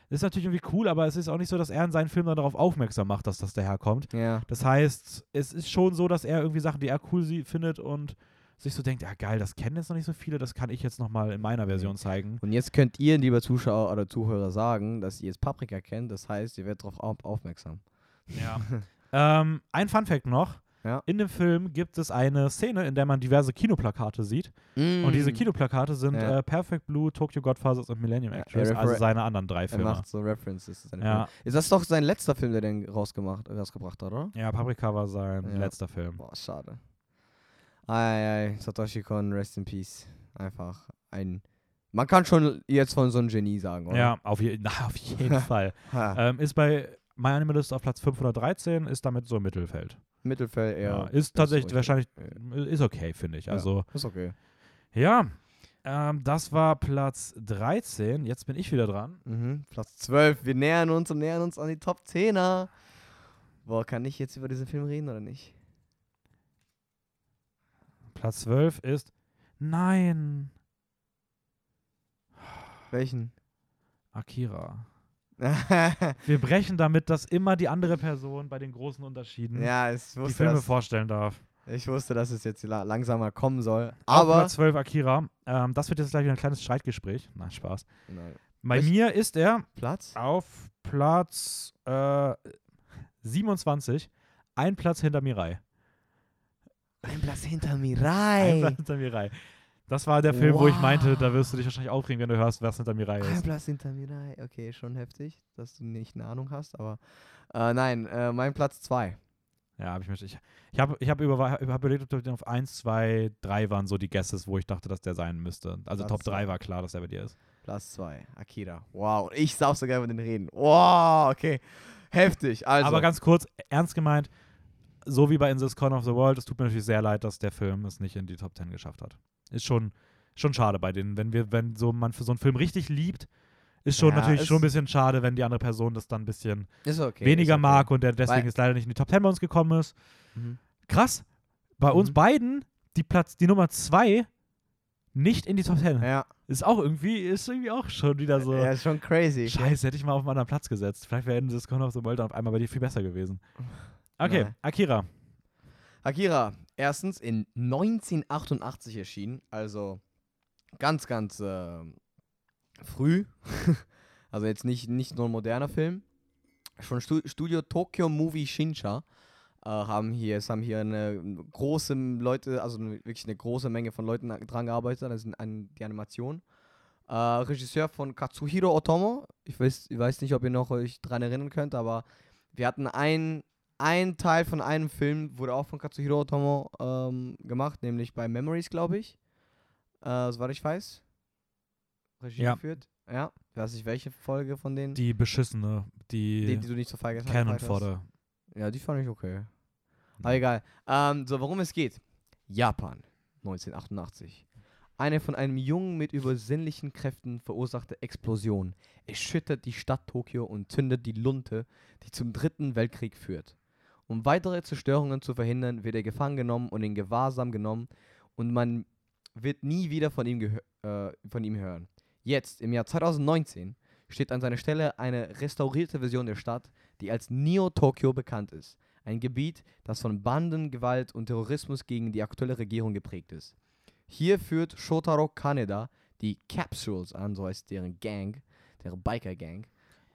Das ist natürlich irgendwie cool, aber es ist auch nicht so, dass er in seinen Filmen dann darauf aufmerksam macht, dass das daherkommt. Ja. Das heißt, es ist schon so, dass er irgendwie Sachen, die er cool findet und sich so denkt, ja geil, das kennen jetzt noch nicht so viele, das kann ich jetzt nochmal in meiner Version zeigen. Und jetzt könnt ihr, lieber Zuschauer oder Zuhörer, sagen, dass ihr jetzt Paprika kennt. Das heißt, ihr werdet darauf auf aufmerksam. Ja. ähm, ein Funfact noch. Ja. In dem Film gibt es eine Szene, in der man diverse Kinoplakate sieht. Und diese Kinoplakate sind Mm. Ja. äh, Perfect Blue, Tokyo Godfathers und Millennium Actress, er also seine anderen drei Er Filme. macht so References. Filmen. Ist das doch sein letzter Film, der den rausgemacht, rausgebracht hat, oder? Ja, Paprika war sein letzter Film. Boah, schade. Ei, ei, Satoshi Kon, rest in peace. Einfach ein. Man kann schon jetzt von so einem Genie sagen, oder? Ja, auf, je na, auf jeden Fall. Ähm, ist bei My Animalist auf Platz 513, ist damit so im Mittelfeld. Mittelfeld eher. Ja, ist tatsächlich wahrscheinlich, Ja. ist okay, finde ich. Ja. Also, Ist okay. ja, ähm, das war Platz 13. Jetzt bin ich wieder dran. Mhm. Platz 12. Wir nähern uns und nähern uns an die Top 10er. Boah, kann ich jetzt über diesen Film reden oder nicht? Platz 12 ist, nein, Welchen? Akira. Wir brechen damit, dass immer die andere Person bei den großen Unterschieden ja, ich die wusste, Filme vorstellen darf. ich wusste, dass es jetzt la langsamer kommen soll. Aber. Platz 12 Akira. Ähm, das wird jetzt gleich wieder ein kleines Streitgespräch. Nein, Spaß. Nein. Bei Echt? mir ist er Platz? auf Platz äh, 27, ein Platz hinter Mirai. Ein Platz hinter mir Ein. Platz hinter Mirai. Das war der Film, wo ich Wow. meinte, da wirst du dich wahrscheinlich aufregen, wenn du hörst, was hinter Mirai ist. Platz hinter mir rein. Okay, schon heftig, dass du nicht eine Ahnung hast, aber. Äh, nein, äh, mein Platz 2. Ja, hab ich mich. Ich, ich habe ich hab über, hab überlegt, ob auf 1, 2, 3 waren so die Guesses, wo ich dachte, dass der sein müsste. Also Platz Top 3 zwei. war klar, dass er bei dir ist. Platz 2. Akira. Wow. Ich darf sogar über den reden. Wow, okay. Heftig. Also. Aber ganz kurz, ernst gemeint, so wie bei In This Corner of the World, es tut mir natürlich sehr leid, dass der Film es nicht in die Top 10 geschafft hat. Ist schon, schon schade bei denen. Wenn wir, wenn so man für so einen Film richtig liebt, ist schon Ja, natürlich es- schon ein bisschen schade, wenn die andere Person das dann ein bisschen ist okay. weniger ist okay. mag und der deswegen Weil- jetzt leider nicht in die Top 10 bei uns gekommen ist. Mhm. Krass. Bei uns Mhm. beiden die Platz, die Nummer 2 nicht in die Top 10. Ja. Ist auch irgendwie, ist irgendwie auch schon wieder so. Ja, ist schon crazy. Scheiße, hätte ich mal auf einen anderen Platz gesetzt. Vielleicht wäre das Corner of the World auf einmal bei dir viel besser gewesen. Okay, Nein. Akira. Akira, erstens in 1988 erschienen, also ganz, ganz äh, früh. also jetzt nicht, nicht nur ein moderner Film. Schon Stu Studio Tokyo Movie Shinsha äh, haben hier, es haben hier eine große Leute, also wirklich eine große Menge von Leuten dran gearbeitet, das ist an die Animation. Äh, Regisseur von Katsuhiro Otomo, ich weiß, ich weiß nicht, ob ihr noch euch dran erinnern könnt, aber wir hatten ein, ein Teil von einem Film, wurde auch von Katsuhiro Otomo ähm, gemacht, nämlich bei Memories, glaube ich. Äh, soweit ich weiß. Regie Ja. geführt. Ja. Ich weiß nicht, welche Folge von denen. Die beschissene, die, die, die du nicht so feigerst. Cannon. Fodder. Ja, die fand ich okay. Aber egal. Ähm, so, worum es geht. Japan, 1988. Eine von einem Jungen mit übersinnlichen Kräften verursachte Explosion erschüttert die Stadt Tokio und zündet die Lunte, die zum Dritten Weltkrieg führt. Um weitere Zerstörungen zu verhindern, wird er gefangen genommen und in Gewahrsam genommen und man wird nie wieder von ihm, äh, von ihm hören. Jetzt, im Jahr 2019, steht an seiner Stelle eine restaurierte Version der Stadt, die als Neo-Tokio bekannt ist. Ein Gebiet, das von Bandengewalt und Terrorismus gegen die aktuelle Regierung geprägt ist. Hier führt Shotaro Kaneda die Capsules an, so heißt deren Gang, deren Biker-Gang.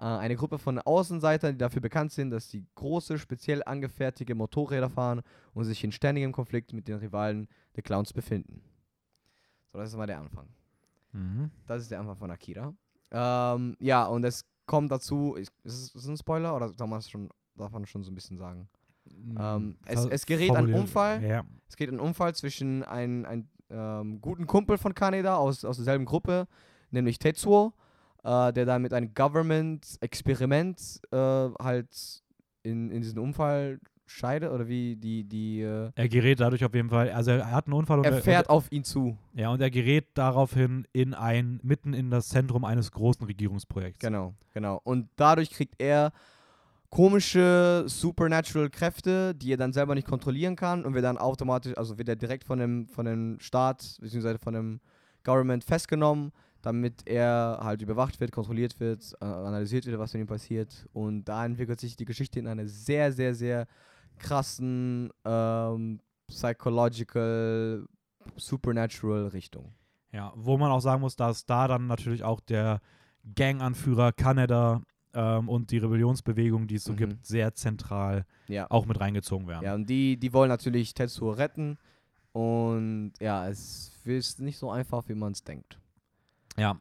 Äh, eine Gruppe von Außenseitern, die dafür bekannt sind, dass sie große, speziell angefertigte Motorräder fahren und sich in ständigem Konflikt mit den Rivalen der Clowns befinden. So, das ist mal der Anfang. Mhm. Das ist der Anfang von Akira. Ähm, ja, und es kommt dazu, ist, es ein Spoiler oder darf man schon, darf man schon so ein bisschen sagen? Ähm, es, es gerät ein. Unfall. Ja. Es geht ein Unfall zwischen einem ein, ähm, guten Kumpel von Kaneda aus, aus derselben Gruppe, nämlich Tetsuo, äh, der da mit einem Government-Experiment äh, halt in, in diesen Unfall scheidet oder wie die, die äh, Er gerät dadurch auf jeden Fall, also er hat einen Unfall und er fährt auf ihn zu. Ja, und er gerät daraufhin in ein, mitten in das Zentrum eines großen Regierungsprojekts. Genau, genau. Und dadurch kriegt er komische supernatural Kräfte, die er dann selber nicht kontrollieren kann und wird dann automatisch, also wird er direkt von dem, von dem Staat bzw. von dem Government festgenommen, damit er halt überwacht wird, kontrolliert wird, äh, analysiert wird, was mit ihm passiert. Und da entwickelt sich die Geschichte in eine sehr, sehr, sehr krassen ähm, psychological, supernatural Richtung. Ja, wo man auch sagen muss, dass da dann natürlich auch der Ganganführer Kanada ähm, und die Rebellionsbewegung, die es so Mhm. gibt, sehr zentral Ja. auch mit reingezogen werden. Ja, und die, die wollen natürlich Tetsuo retten. Und ja, es ist nicht so einfach, wie man es denkt. Ja.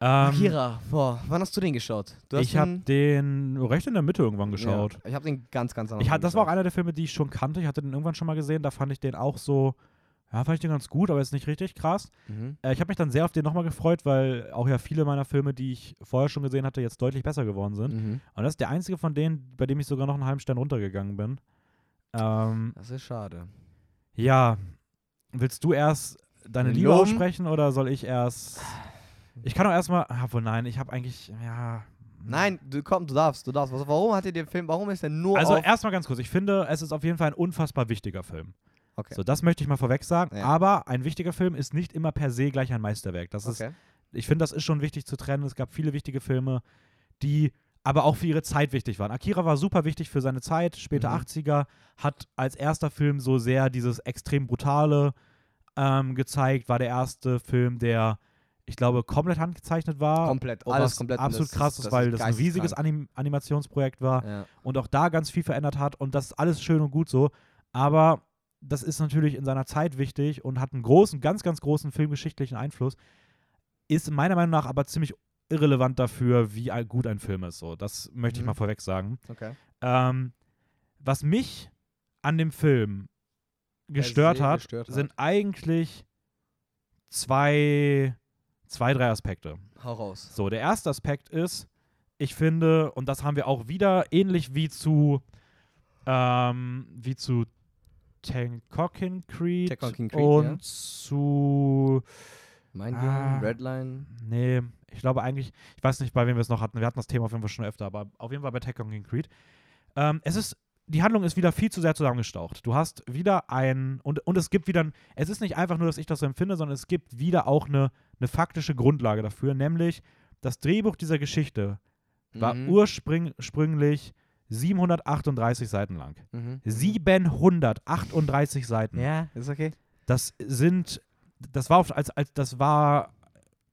Ähm, Akira, boah, wann hast du den geschaut? Du ich habe den, recht in der Mitte irgendwann geschaut. Ja, ich habe den ganz, ganz hat, das war auch einer der Filme, die ich schon kannte. Ich hatte den irgendwann schon mal gesehen. Da fand ich den auch so, ja, fand ich den ganz gut, aber jetzt nicht richtig krass. Mhm. Äh, ich habe mich dann sehr auf den nochmal gefreut, weil auch ja viele meiner Filme, die ich vorher schon gesehen hatte, jetzt deutlich besser geworden sind. Mhm. Und das ist der einzige von denen, bei dem ich sogar noch einen halben Stern runtergegangen bin. Ähm, Das ist schade. ja, willst du erst deine Liebe aussprechen oder soll ich erst. Ich kann doch erstmal. Obwohl, nein, ich habe eigentlich. Ja. Nein, du komm, du darfst, du darfst. Was, warum hat dir der Film, warum ist er nur Also erstmal ganz kurz, ich finde, es ist auf jeden Fall ein unfassbar wichtiger Film. Okay. So, das möchte ich mal vorweg sagen. Ja. Aber ein wichtiger Film ist nicht immer per se gleich ein Meisterwerk. Das ist, okay. ich finde, das ist schon wichtig zu trennen. Es gab viele wichtige Filme, die aber auch für ihre Zeit wichtig waren. Akira war super wichtig für seine Zeit, später Mhm. 80er, hat als erster Film so sehr dieses extrem brutale ähm, gezeigt, war der erste Film, der, ich glaube, komplett handgezeichnet war. Komplett, was alles komplett. Absolut das krass ist, das weil das ein geisteskrank. riesiges Anim Animationsprojekt war Ja. und auch da ganz viel verändert hat und das ist alles schön und gut so, aber das ist natürlich in seiner Zeit wichtig und hat einen großen, ganz, ganz großen filmgeschichtlichen Einfluss, ist meiner Meinung nach aber ziemlich irrelevant dafür, wie ein- gut ein Film ist. So, das möchte ich Mhm. mal vorweg sagen. Okay. Ähm, was mich an dem Film gestört hat, gestört hat. sind eigentlich zwei, zwei, drei Aspekte. Hau raus. So, der erste Aspekt ist, ich finde, und das haben wir auch wieder ähnlich wie zu ähm, wie zu Tankokin Creed, Tekken Creed, und ja. zu Mein Ah. Redline. nee, ich glaube eigentlich, ich weiß nicht, bei wem wir es noch hatten. Wir hatten das Thema auf jeden Fall schon öfter, aber auf jeden Fall bei Tekken Creed. Ähm, es ist die Handlung ist wieder viel zu sehr zusammengestaucht. Du hast wieder ein, und, und es gibt wieder, ein, es ist nicht einfach nur, dass ich das so empfinde, sondern es gibt wieder auch eine, eine faktische Grundlage dafür, nämlich das Drehbuch dieser Geschichte war Mhm. ursprünglich 738 Seiten lang. Mhm. 738 Seiten. Ja, ist okay. Das sind, das war auf, als, als, das war,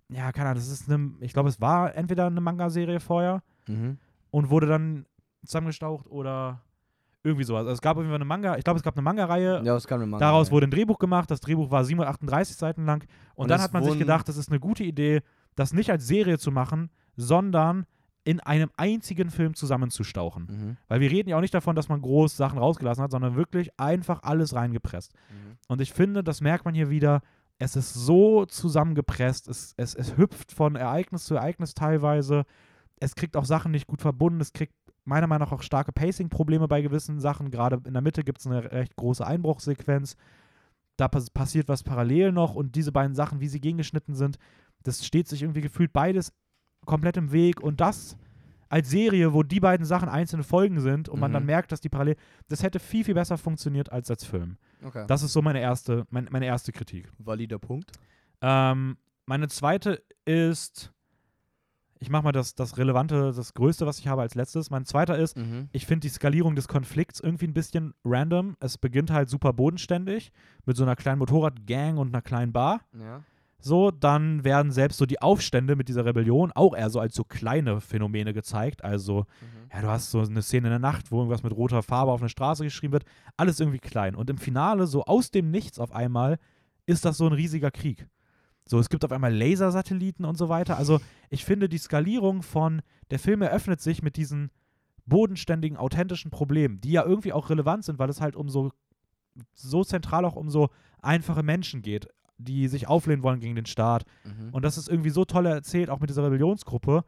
ja, keine Ahnung, das ist eine, ich glaube, es war entweder eine Manga-Serie vorher Mhm. und wurde dann zusammengestaucht oder irgendwie sowas. Also es gab auf jeden Fall eine Manga, ich glaube, es gab eine Manga-Reihe, Ja, das kann man machen. daraus wurde ein Drehbuch gemacht, das Drehbuch war 738 Seiten lang und, Und dann es hat man sich gedacht, das ist eine gute Idee, das nicht als Serie zu machen, sondern in einem einzigen Film zusammenzustauchen. Mhm. Weil wir reden ja auch nicht davon, dass man groß Sachen rausgelassen hat, sondern wirklich einfach alles reingepresst. Mhm. Und ich finde, das merkt man hier wieder, es ist so zusammengepresst, es, es, es hüpft von Ereignis zu Ereignis teilweise. Es kriegt auch Sachen nicht gut verbunden, es kriegt meiner Meinung nach auch starke Pacing-Probleme bei gewissen Sachen. Gerade in der Mitte gibt es eine recht große Einbruchsequenz, da pass passiert was parallel noch und diese beiden Sachen, wie sie gegengeschnitten sind, das steht sich irgendwie gefühlt beides komplett im Weg und das als Serie, wo die beiden Sachen einzelne Folgen sind und man Mhm. dann merkt, dass die parallel, das hätte viel, viel besser funktioniert als als Film. Okay. Das ist so meine erste, mein, meine erste Kritik. Valider Punkt. Ähm, meine zweite ist, ich mache mal das, das Relevante, das Größte, was ich habe als letztes. Mein zweiter ist, Mhm. ich finde die Skalierung des Konflikts irgendwie ein bisschen random. Es beginnt halt super bodenständig mit so einer kleinen Motorradgang und einer kleinen Bar. Ja. So, dann werden selbst so die Aufstände mit dieser Rebellion auch eher so als so kleine Phänomene gezeigt. Also, Mhm. ja, du hast so eine Szene in der Nacht, wo irgendwas mit roter Farbe auf eine Straße geschrieben wird. Alles irgendwie klein. Und im Finale, so aus dem Nichts auf einmal, ist das so ein riesiger Krieg. So, es gibt auf einmal Lasersatelliten und so weiter. Also, ich finde, die Skalierung von der Film eröffnet sich mit diesen bodenständigen, authentischen Problemen, die ja irgendwie auch relevant sind, weil es halt um so, so zentral auch um so einfache Menschen geht, die sich auflehnen wollen gegen den Staat. Mhm. Und das ist irgendwie so toll erzählt, auch mit dieser Rebellionsgruppe.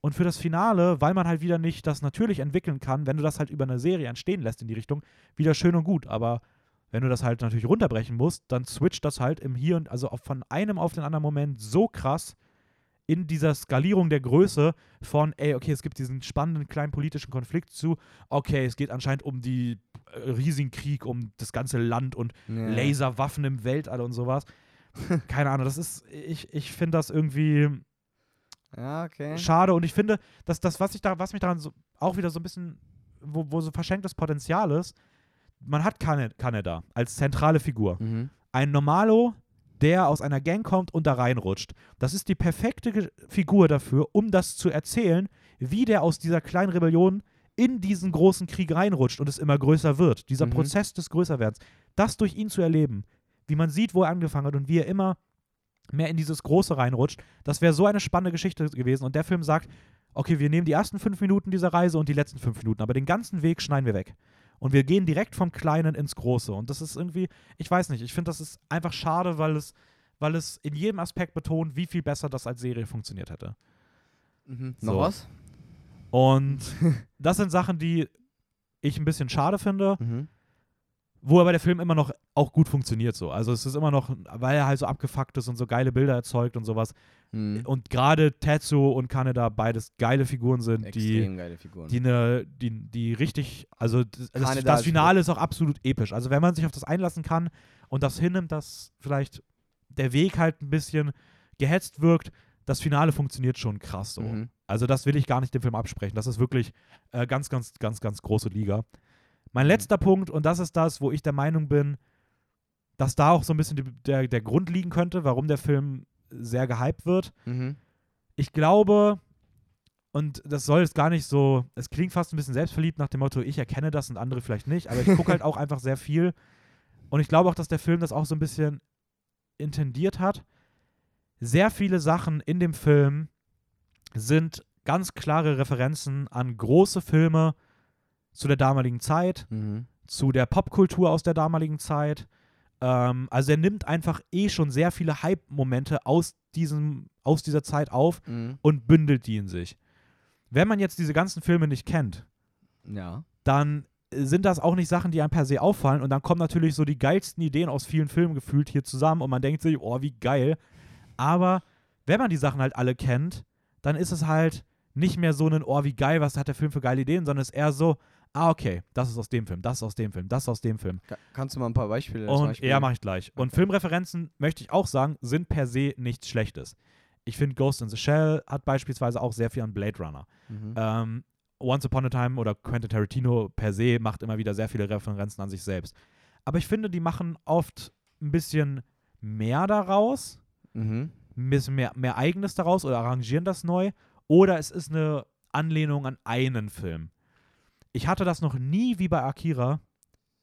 Und für das Finale, weil man halt wieder nicht das natürlich entwickeln kann, wenn du das halt über eine Serie entstehen lässt in die Richtung, wieder schön und gut. Aber wenn du das halt natürlich runterbrechen musst, dann switcht das halt im Hier und also von einem auf den anderen Moment so krass in dieser Skalierung der Größe von, ey, okay, es gibt diesen spannenden kleinen politischen Konflikt zu, okay, es geht anscheinend um die äh, riesigen Krieg, um das ganze Land und Ja. Laserwaffen im Weltall und sowas. Keine Ahnung, das ist, ich, ich finde das irgendwie Ja, okay. schade und ich finde, dass das, was ich da, was mich daran so, auch wieder so ein bisschen, wo, wo so verschenktes Potenzial ist, man hat Kaneda als zentrale Figur. Mhm. Ein Normalo, der aus einer Gang kommt und da reinrutscht. Das ist die perfekte Figur dafür, um das zu erzählen, wie der aus dieser kleinen Rebellion in diesen großen Krieg reinrutscht und es immer größer wird. Dieser Mhm. Prozess des Größerwerdens. Das durch ihn zu erleben, wie man sieht, wo er angefangen hat und wie er immer mehr in dieses Große reinrutscht, das wäre so eine spannende Geschichte gewesen. Und der Film sagt, okay, wir nehmen die ersten fünf Minuten dieser Reise und die letzten fünf Minuten, aber den ganzen Weg schneiden wir weg. Und wir gehen direkt vom Kleinen ins Große. Und das ist irgendwie, ich weiß nicht, ich finde, das ist einfach schade, weil es, weil es in jedem Aspekt betont, wie viel besser das als Serie funktioniert hätte. Mhm. So. Noch was? Und das sind Sachen, die ich ein bisschen schade finde, Mhm. Wo aber der Film immer noch auch gut funktioniert so. Also es ist immer noch, weil er halt so abgefuckt ist und so geile Bilder erzeugt und sowas. Mhm. Und gerade Tetsu und Kaneda beides geile Figuren sind, die Extrem geile Figuren. die eine, die, die richtig, also das, das, das Finale ist auch absolut episch. Also wenn man sich auf das einlassen kann und das hinnimmt, dass vielleicht der Weg halt ein bisschen gehetzt wirkt, das Finale funktioniert schon krass so. Mhm. Also das will ich gar nicht dem Film absprechen. Das ist wirklich äh, ganz, ganz, ganz, ganz große Liga. Mein Mhm. letzter Punkt, und das ist das, wo ich der Meinung bin, dass da auch so ein bisschen die, der, der Grund liegen könnte, warum der Film sehr gehypt wird Mhm. ich glaube, und das soll jetzt gar nicht so, es klingt fast ein bisschen selbstverliebt nach dem Motto, ich erkenne das und andere vielleicht nicht, aber ich gucke halt auch einfach sehr viel. Und ich glaube auch, dass der Film das auch so ein bisschen intendiert hat. Sehr viele Sachen in dem Film sind ganz klare Referenzen an große Filme zu der damaligen Zeit, Mhm. zu der Popkultur aus der damaligen Zeit. Ähm, also er nimmt einfach eh schon sehr viele Hype-Momente aus, diesem, aus dieser Zeit auf Mhm. und bündelt die in sich. Wenn man jetzt diese ganzen Filme nicht kennt, Ja. dann äh, sind das auch nicht Sachen, die einem per se auffallen und dann kommen natürlich so die geilsten Ideen aus vielen Filmen gefühlt hier zusammen und man denkt sich, oh, wie geil. Aber wenn man die Sachen halt alle kennt, dann ist es halt nicht mehr so ein, oh, wie geil, was hat der Film für geile Ideen, sondern es ist eher so, ah, okay, das ist aus dem Film, das ist aus dem Film, das ist aus dem Film. Ka kannst du mal ein paar Beispiele? Und Beispiel? ja, mache ich gleich. Und Okay. Filmreferenzen, möchte ich auch sagen, sind per se nichts Schlechtes. Ich finde, Ghost in the Shell hat beispielsweise auch sehr viel an Blade Runner. Mhm. Ähm, Once Upon a Time oder Quentin Tarantino per se macht immer wieder sehr viele Referenzen an sich selbst. Aber ich finde, die machen oft ein bisschen mehr daraus, Mhm. ein bisschen mehr, mehr Eigenes daraus oder arrangieren das neu. Oder es ist eine Anlehnung an einen Film. Ich hatte das noch nie wie bei Akira,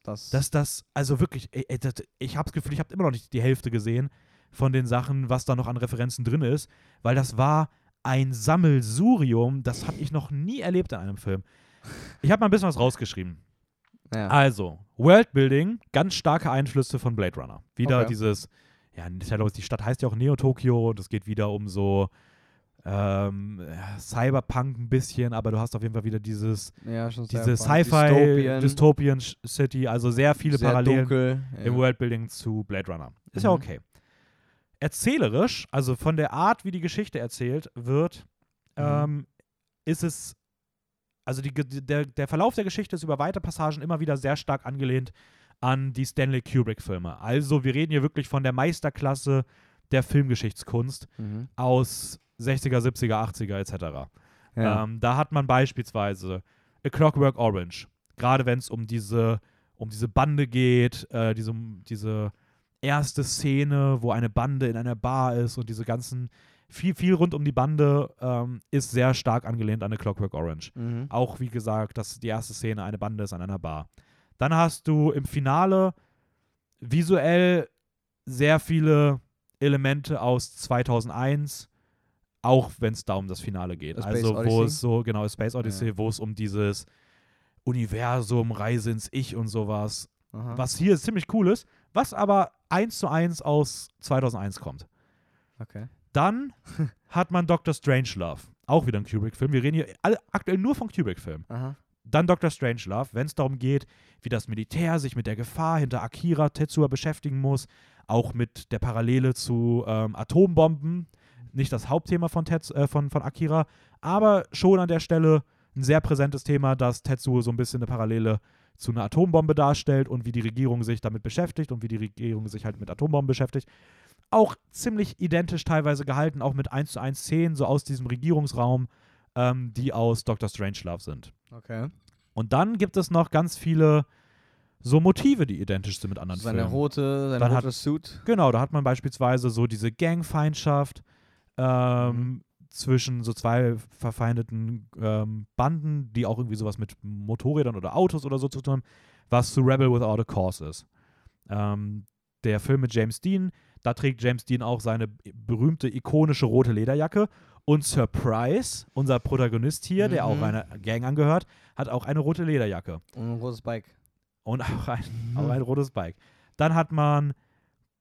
Das, dass das, also wirklich, das, ich habe das Gefühl, ich habe immer noch nicht die Hälfte gesehen von den Sachen, was da noch an Referenzen drin ist, weil das war ein Sammelsurium, das habe ich noch nie erlebt in einem Film. Ich habe mal ein bisschen was rausgeschrieben. ja. Also, Worldbuilding, ganz starke Einflüsse von Blade Runner. Wieder Okay. dieses, ja, ich, die Stadt heißt ja auch Neo-Tokio und es geht wieder um so ähm, ja, Cyberpunk ein bisschen, aber du hast auf jeden Fall wieder dieses, Ja, diese Sci-Fi Dystopian City, also sehr viele sehr Parallelen dunkel. im ja. Worldbuilding zu Blade Runner. Ist ja Mhm. okay. Erzählerisch, also von der Art, wie die Geschichte erzählt wird, Mhm. ähm, ist es, also die, der, der Verlauf der Geschichte ist über weite Passagen immer wieder sehr stark angelehnt an die Stanley Kubrick-Filme. Also wir reden hier wirklich von der Meisterklasse der Filmgeschichtskunst Mhm. aus 60er, 70er, 80er etc. Ja. Ähm, da hat man beispielsweise A Clockwork Orange. Gerade wenn es um diese, um diese Bande geht, äh, diese, diese erste Szene, wo eine Bande in einer Bar ist und diese ganzen, viel, viel rund um die Bande ähm, ist sehr stark angelehnt an A Clockwork Orange. mhm. Auch wie gesagt, dass die erste Szene eine Bande ist an einer Bar. Dann hast du im Finale visuell sehr viele Elemente aus 2001, auch wenn es da um das Finale geht. A Space also wo es so, genau, Space Odyssey, wo es um dieses Universum, Reise ins Ich und sowas, Aha. was hier ziemlich cool ist, was aber eins zu eins aus 2001 kommt. Okay. Dann hat man Dr. Strangelove, auch wieder ein Kubrick-Film. Wir reden hier alle, aktuell nur von Kubrick-Filmen. Aha. Dann Dr. Strangelove, wenn es darum geht, wie das Militär sich mit der Gefahr hinter Akira Tetsuya beschäftigen muss, auch mit der Parallele zu ähm, Atombomben. Nicht das Hauptthema von, Tets, äh, von, von Akira, aber schon an der Stelle ein sehr präsentes Thema, dass Tetsuo so ein bisschen eine Parallele zu einer Atombombe darstellt und wie die Regierung sich damit beschäftigt und wie die Regierung sich halt mit Atombomben beschäftigt. Auch ziemlich identisch teilweise gehalten, auch mit 1 zu 1 Szenen, so aus diesem Regierungsraum, ähm, die aus Dr. Strangelove sind. Okay. Und dann gibt es noch ganz viele so Motive, die identisch sind mit anderen Seine Filmen. rote, sein Dann hat- roter Suit. Genau, da hat man beispielsweise so diese Gangfeindschaft ähm, Mhm. zwischen so zwei verfeindeten ähm, Banden, die auch irgendwie sowas mit Motorrädern oder Autos oder so zu tun haben, was zu Rebel Without a Cause ist. Ähm, der Film mit James Dean, da trägt James Dean auch seine berühmte ikonische rote Lederjacke. Und Surprise, unser Protagonist hier, der auch Mhm. einer Gang angehört, hat auch eine rote Lederjacke. Und ein rotes Bike. Und auch ein, Mhm. auch ein rotes Bike. Dann hat man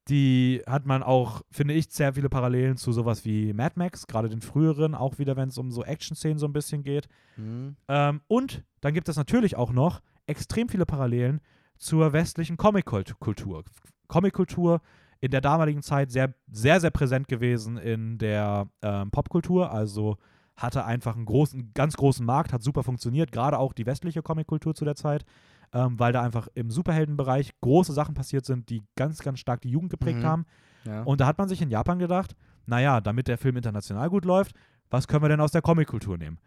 die, hat man auch, finde ich, sehr viele Parallelen zu sowas wie Mad Max, gerade den früheren, auch wieder, wenn es um so Action-Szenen so ein bisschen geht. Mhm. Ähm, und dann gibt es natürlich auch noch extrem viele Parallelen zur westlichen Comic-Kultur. Comic-Kultur in der damaligen Zeit sehr, sehr, sehr präsent gewesen in der ähm, Popkultur, also hatte einfach einen großen, ganz großen Markt, hat super funktioniert, gerade auch die westliche Comic-Kultur zu der Zeit, ähm, weil da einfach im Superheldenbereich große Sachen passiert sind, die ganz, ganz stark die Jugend geprägt Mhm. haben. Ja. Und da hat man sich in Japan gedacht, naja, damit der Film international gut läuft, was können wir denn aus der Comic-Kultur nehmen?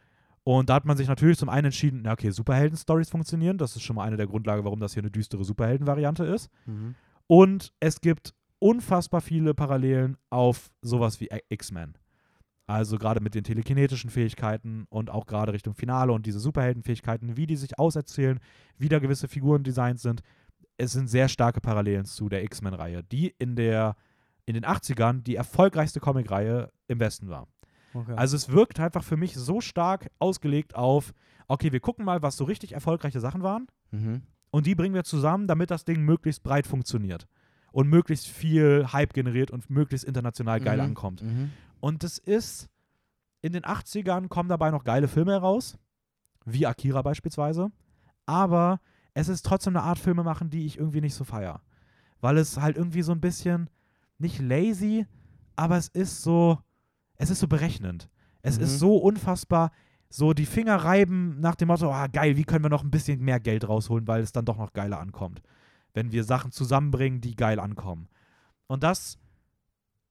Und da hat man sich natürlich zum einen entschieden, na okay, Superhelden-Stories funktionieren. Das ist schon mal eine der Grundlagen, warum das hier eine düstere Superhelden-Variante ist. mhm. Und es gibt unfassbar viele Parallelen auf sowas wie X-Men. Also gerade mit den telekinetischen Fähigkeiten und auch gerade Richtung Finale und diese Superheldenfähigkeiten, wie die sich auserzählen, wie da gewisse Figuren designt sind. Es sind sehr starke Parallelen zu der X-Men-Reihe, die in, der, in den 80ern die erfolgreichste Comic-Reihe im Westen war. Okay. Also es wirkt einfach für mich so stark ausgelegt auf, okay, wir gucken mal, was so richtig erfolgreiche Sachen waren mhm. und die bringen wir zusammen, damit das Ding möglichst breit funktioniert und möglichst viel Hype generiert und möglichst international geil mhm. ankommt. Mhm. Und es ist, in den 80ern kommen dabei noch geile Filme heraus, wie Akira beispielsweise, aber es ist trotzdem eine Art Filme machen, die ich irgendwie nicht so feier. Weil es halt irgendwie so ein bisschen, nicht lazy, aber es ist so, es ist so berechnend. Es Mhm. ist so unfassbar, so die Finger reiben nach dem Motto, ah geil, wie können wir noch ein bisschen mehr Geld rausholen, weil es dann doch noch geiler ankommt. Wenn wir Sachen zusammenbringen, die geil ankommen. Und das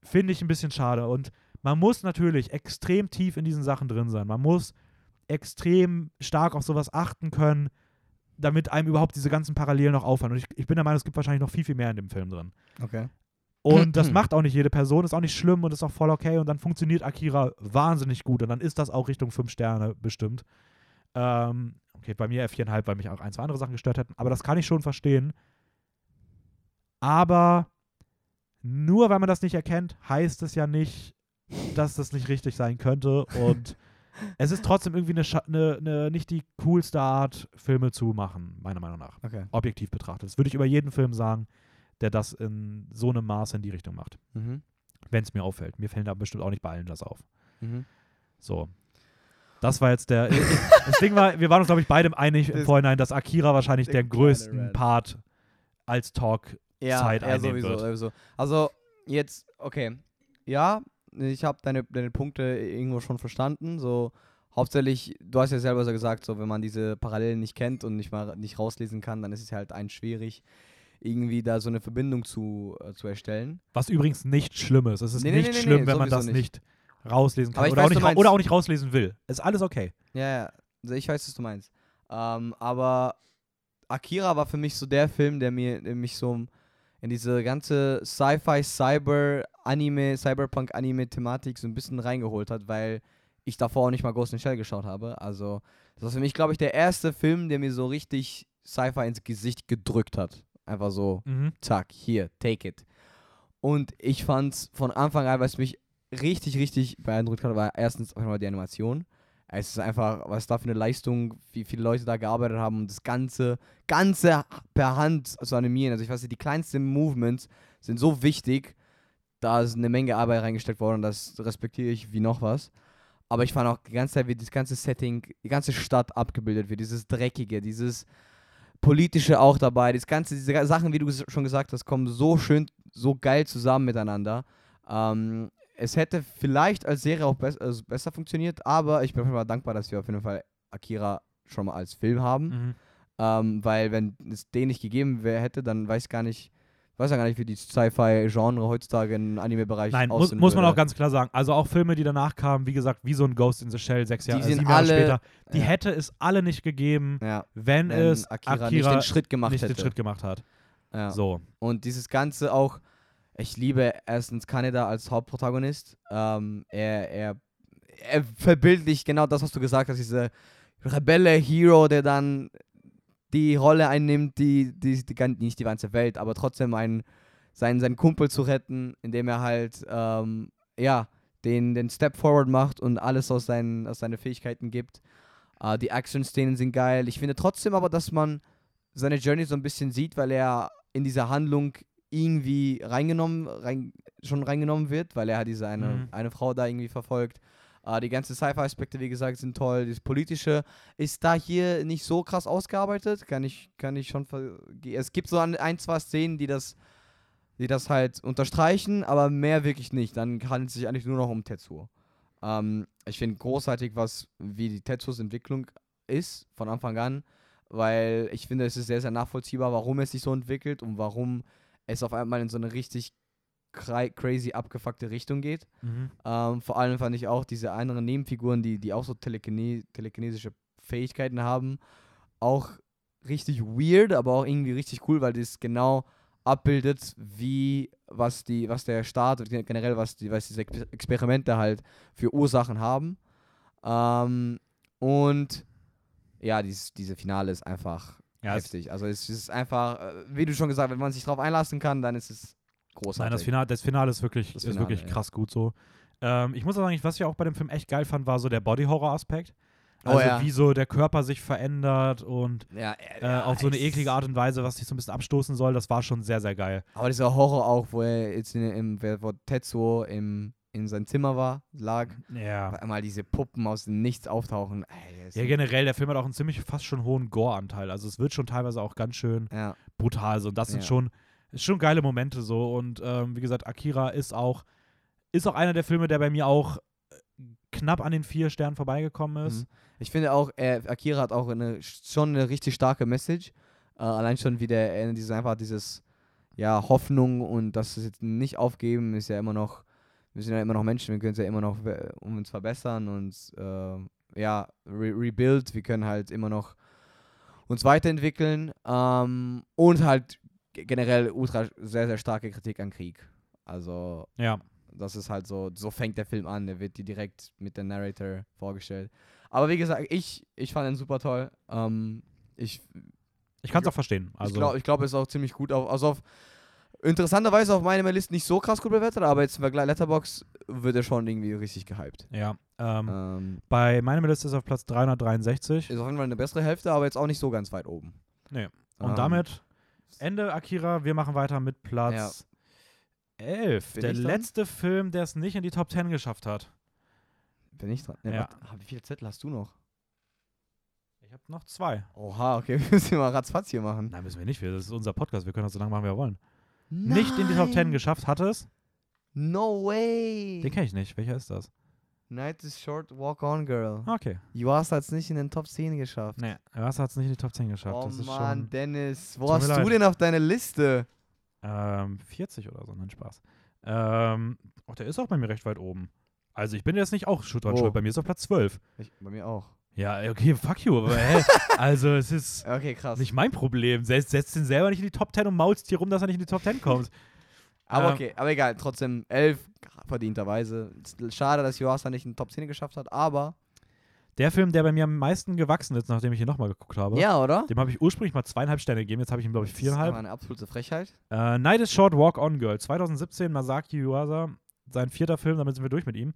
finde ich ein bisschen schade. Und man muss natürlich extrem tief in diesen Sachen drin sein. Man muss extrem stark auf sowas achten können, damit einem überhaupt diese ganzen Parallelen noch auffallen. Und ich, ich bin der Meinung, es gibt wahrscheinlich noch viel, viel mehr in dem Film drin. Okay. Und das macht auch nicht jede Person, ist auch nicht schlimm und ist auch voll okay. Und dann funktioniert Akira wahnsinnig gut. Und dann ist das auch Richtung 5 Sterne bestimmt. Ähm, okay, bei mir F4,5, weil mich auch ein, zwei andere Sachen gestört hätten. Aber das kann ich schon verstehen. Aber nur weil man das nicht erkennt, heißt es ja nicht, dass das nicht richtig sein könnte. Und es ist trotzdem irgendwie eine, eine, eine nicht die coolste Art, Filme zu machen, meiner Meinung nach Okay. objektiv betrachtet. Das würde ich über jeden Film sagen, der das in so einem Maße in die Richtung macht. Mhm. Wenn es mir auffällt. Mir fällt da bestimmt auch nicht bei allen das auf. Mhm. So. Das war jetzt der. das Ding war, wir waren uns, glaube ich, beide einig im Vorhinein, dass Akira wahrscheinlich der größten. Part als Talk ja, Zeit ja, einnehmen sowieso, wird. sowieso. Also jetzt, okay. Ja, ich habe deine, deine Punkte irgendwo schon verstanden. So hauptsächlich, du hast ja selber so gesagt, so wenn man diese Parallelen nicht kennt und nicht mal nicht rauslesen kann, dann ist es halt ein schwierig, irgendwie da so eine Verbindung zu, äh, zu erstellen. Was übrigens nicht schlimm ist. Es ist Nee, nicht nee, nee, schlimm, wenn man das nicht. rauslesen kann oder, weiß, auch nicht, oder auch nicht rauslesen will. Ist alles okay. Ja, ja. Also ich weiß, was du meinst. Ähm, aber Akira war für mich so der Film, der mir der mich so in diese ganze Sci-Fi, Cyber, Anime, Cyberpunk-Anime-Thematik so ein bisschen reingeholt hat, weil ich davor auch nicht mal Ghost in Shell geschaut habe. Also, das war für mich, glaube ich, der erste Film, der mir so richtig Sci-Fi ins Gesicht gedrückt hat. Einfach so, Mhm. zack, hier, take it. Und ich fand's von Anfang an, was mich richtig, richtig beeindruckt hat, war erstens einfach mal die Animation. Es ist einfach, was da für eine Leistung, wie viele Leute da gearbeitet haben, um das Ganze, Ganze per Hand zu animieren. Also ich weiß nicht, die kleinsten Movements sind so wichtig, da ist eine Menge Arbeit reingesteckt worden das respektiere ich wie noch was. Aber ich fand auch die ganze Zeit, wie das ganze Setting, die ganze Stadt abgebildet wird, dieses Dreckige, dieses Politische auch dabei, das ganze, diese Sachen, wie du schon gesagt hast, kommen so schön, so geil zusammen miteinander. Ähm, es hätte vielleicht als Serie auch bess also besser funktioniert, aber ich bin auf jeden Fall dankbar, dass wir auf jeden Fall Akira schon mal als Film haben. Mhm. Ähm, weil wenn es den nicht gegeben wär, hätte, dann weiß ich gar nicht, weiß ja gar nicht, wie die Sci-Fi-Genre heutzutage im Anime-Bereich Nein, muss, muss man würde. auch ganz klar sagen. Also auch Filme, die danach kamen, wie gesagt, wie so ein Ghost in the Shell, sechs Jahre, äh, Jahre alle- später, die ja. hätte es alle nicht gegeben, ja, wenn, wenn es Akira, Akira, nicht den Schritt gemacht nicht hätte. den Schritt gemacht hat. ja. So. Und dieses Ganze auch, ich liebe erstens Kaneda als Hauptprotagonist. Ähm, er, er, er verbildlicht genau das, was du gesagt hast, diese Rebelle-Hero, der dann die Rolle einnimmt, die, die, die, nicht die ganze Welt, aber trotzdem einen, seinen, seinen Kumpel zu retten, indem er halt, ähm, ja, den, den Step Forward macht und alles aus seinen, aus seinen Fähigkeiten gibt. Äh, die Action-Szenen sind geil. Ich finde trotzdem aber, dass man seine Journey so ein bisschen sieht, weil er in diese Handlung irgendwie reingenommen, rein, schon reingenommen wird, weil er halt diese eine, Mhm. eine Frau da irgendwie verfolgt. Äh, die ganzen Sci-Fi-Aspekte, wie gesagt, sind toll. Das Politische ist da hier nicht so krass ausgearbeitet. Kann ich, kann ich schon. Es gibt so ein, ein, zwei Szenen, die das, die das halt unterstreichen, aber mehr wirklich nicht. Dann handelt es sich eigentlich nur noch um Tetsuo. Ähm, ich finde großartig, was wie die Tetsuos Entwicklung ist von Anfang an, weil ich finde, es ist sehr, sehr nachvollziehbar, warum es sich so entwickelt und warum es auf einmal in so eine richtig cra crazy abgefuckte Richtung geht. Mhm. Ähm, vor allem fand ich auch diese anderen Nebenfiguren, die, die auch so telekine telekinesische Fähigkeiten haben, auch richtig weird, aber auch irgendwie richtig cool, weil das genau abbildet, wie was die, was der Staat und generell was die, was diese Ex- Experimente halt für Ursachen haben. Ähm, und ja, dieses, diese Finale ist einfach Ja, heftig. Also es ist einfach, äh, wie du schon gesagt hast, wenn man sich darauf einlassen kann, dann ist es großartig. Nein, das Finale, das Finale ist wirklich, Das ist Finale, wirklich ja. krass gut so. Ähm, ich muss auch sagen, was ich auch bei dem Film echt geil fand, war so der Body-Horror-Aspekt. Oh Also ja. wie so der Körper sich verändert und ja, äh, auf so eine es- ekligeArt und Weise, was dich so ein bisschen abstoßen soll, das war schon sehr, sehr geil. Aber dieser Horror auch, wo er jetzt in, im, wo Tetsuo im, in seinem Zimmer war, lag, Ja. auf einmal diese Puppen aus dem Nichts auftauchen. Ey, Ja, generell, der Film hat auch einen ziemlich fast schon hohen Gore-Anteil. Also es wird schon teilweise auch ganz schön ja, brutal so. Und das sind Ja. schon, schon geile Momente so. Und ähm, wie gesagt, Akira ist auch, ist auch einer der Filme, der bei mir auch äh, knapp an den vier Sternen vorbeigekommen ist. Mhm. Ich finde auch, er, Akira hat auch eine, schon eine richtig starke Message. Äh, allein schon wie der, äh, dieses, einfach dieses, ja, Hoffnung und das jetzt nicht aufgeben, ist ja immer noch, wir sind ja immer noch Menschen, wir können es ja immer noch äh, um uns verbessern und äh, ja, re rebuild, wir können halt immer noch uns weiterentwickeln ähm, und halt generell ultra sehr, sehr starke Kritik an Krieg. Also Ja. das ist halt so, so fängt der Film an. Der wird dir direkt mit dem Narrator vorgestellt. Aber wie gesagt, ich, ich fand ihn super toll. Ähm, ich Ich kann es auch verstehen. Also, ich glaube, ich glaub, es ist auch ziemlich gut. Auf, also auf, interessanterweise auf meiner Liste nicht so krass gut bewertet, aber jetzt im Vergleich Letterbox wird er schon irgendwie richtig gehypt. ja. Ähm, Ähm, Bei meinem Liste ist er auf Platz 363. ist auf jeden Fall eine bessere Hälfte, aber jetzt auch nicht so ganz weit oben. Nee. Und Ähm, damit Ende Akira. Wir machen weiter mit Platz 11. Bin Der letzte Film, der es nicht in die Top 10 geschafft hat. Bin ich dran? Ne, Ja. warte, ah, wie viele Zettel hast du noch? Ich habe noch zwei. Oha, okay, wir müssen mal ratzfatz hier machen. Nein, müssen wir nicht. Das ist unser Podcast. Wir können das so lange machen, wie wir wollen. Nicht in die Top 10 Nein. geschafft hat es. No way. Den kenne ich nicht. Welcher ist das? Night is short, walk on, girl. Okay. Yuasa hat es nicht in den Top 10 geschafft. Nee, was hat es nicht in die Top 10 geschafft? oh das ist Mann, schon Dennis, wo hast du leid. denn auf deine Liste? ähm, 40 oder so. Nein, Spaß. Ähm, oh, der ist auch bei mir recht weit oben. Also ich bin jetzt nicht auch dran Wo? schuld. Bei mir ist auf Platz 12. Ich, bei mir auch. Ja, okay, fuck you. Aber hä? also es ist Okay, nicht mein Problem. Setzt, setzt ihn selber nicht in die Top 10 und maulst hier rum, dass er nicht in die Top 10 kommt. aber ähm, okay, aber egal, trotzdem 11 verdienterweise. Schade, dass Yuasa nicht in den Top 10 geschafft hat, aber Der Film, der bei mir am meisten gewachsen ist, nachdem ich ihn nochmal geguckt habe, ja, oder? dem habe ich ursprünglich mal zweieinhalb Sterne gegeben. Jetzt habe ich ihm, glaube ich, Das ist aber viereinhalb. eine absolute Frechheit. Äh, Night is Short, Walk On Girl. 2017, Masaki Yuasa. Sein vierter Film, damit sind wir durch mit ihm.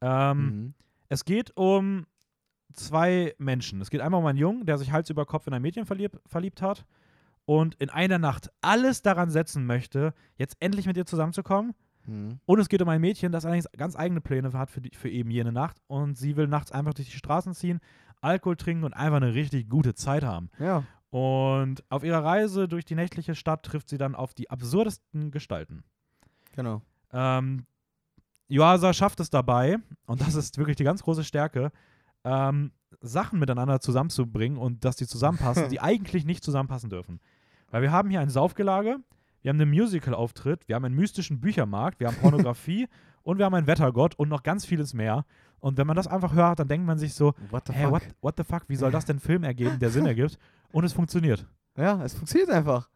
Ähm, Mhm. Es geht um zwei Menschen. Es geht einmal um einen Jungen, der sich Hals über Kopf in ein Mädchen verlieb, verliebt hat und in einer Nacht alles daran setzen möchte, jetzt endlich mit ihr zusammenzukommen. Mhm. Und es geht um ein Mädchen, das allerdings ganz eigene Pläne hat für, die, für eben jene Nacht. Und sie will nachts einfach durch die Straßen ziehen, Alkohol trinken und einfach eine richtig gute Zeit haben. Ja. Und auf ihrer Reise durch die nächtliche Stadt trifft sie dann auf die absurdesten Gestalten. Genau. Ähm, Yuasa schafft es dabei, und das ist wirklich die ganz große Stärke, ähm, Sachen miteinander zusammenzubringen und dass die zusammenpassen, die eigentlich nicht zusammenpassen dürfen. Weil wir haben hier ein Saufgelage, wir haben einen Musical-Auftritt, wir haben einen mystischen Büchermarkt, wir haben Pornografie und wir haben einen Wettergott und noch ganz vieles mehr. Und wenn man das einfach hört, dann denkt man sich so, What the hä, fuck? what, what the fuck, wie soll das denn Film ergeben, der Sinn ergibt? Und es funktioniert. Ja, es funktioniert einfach.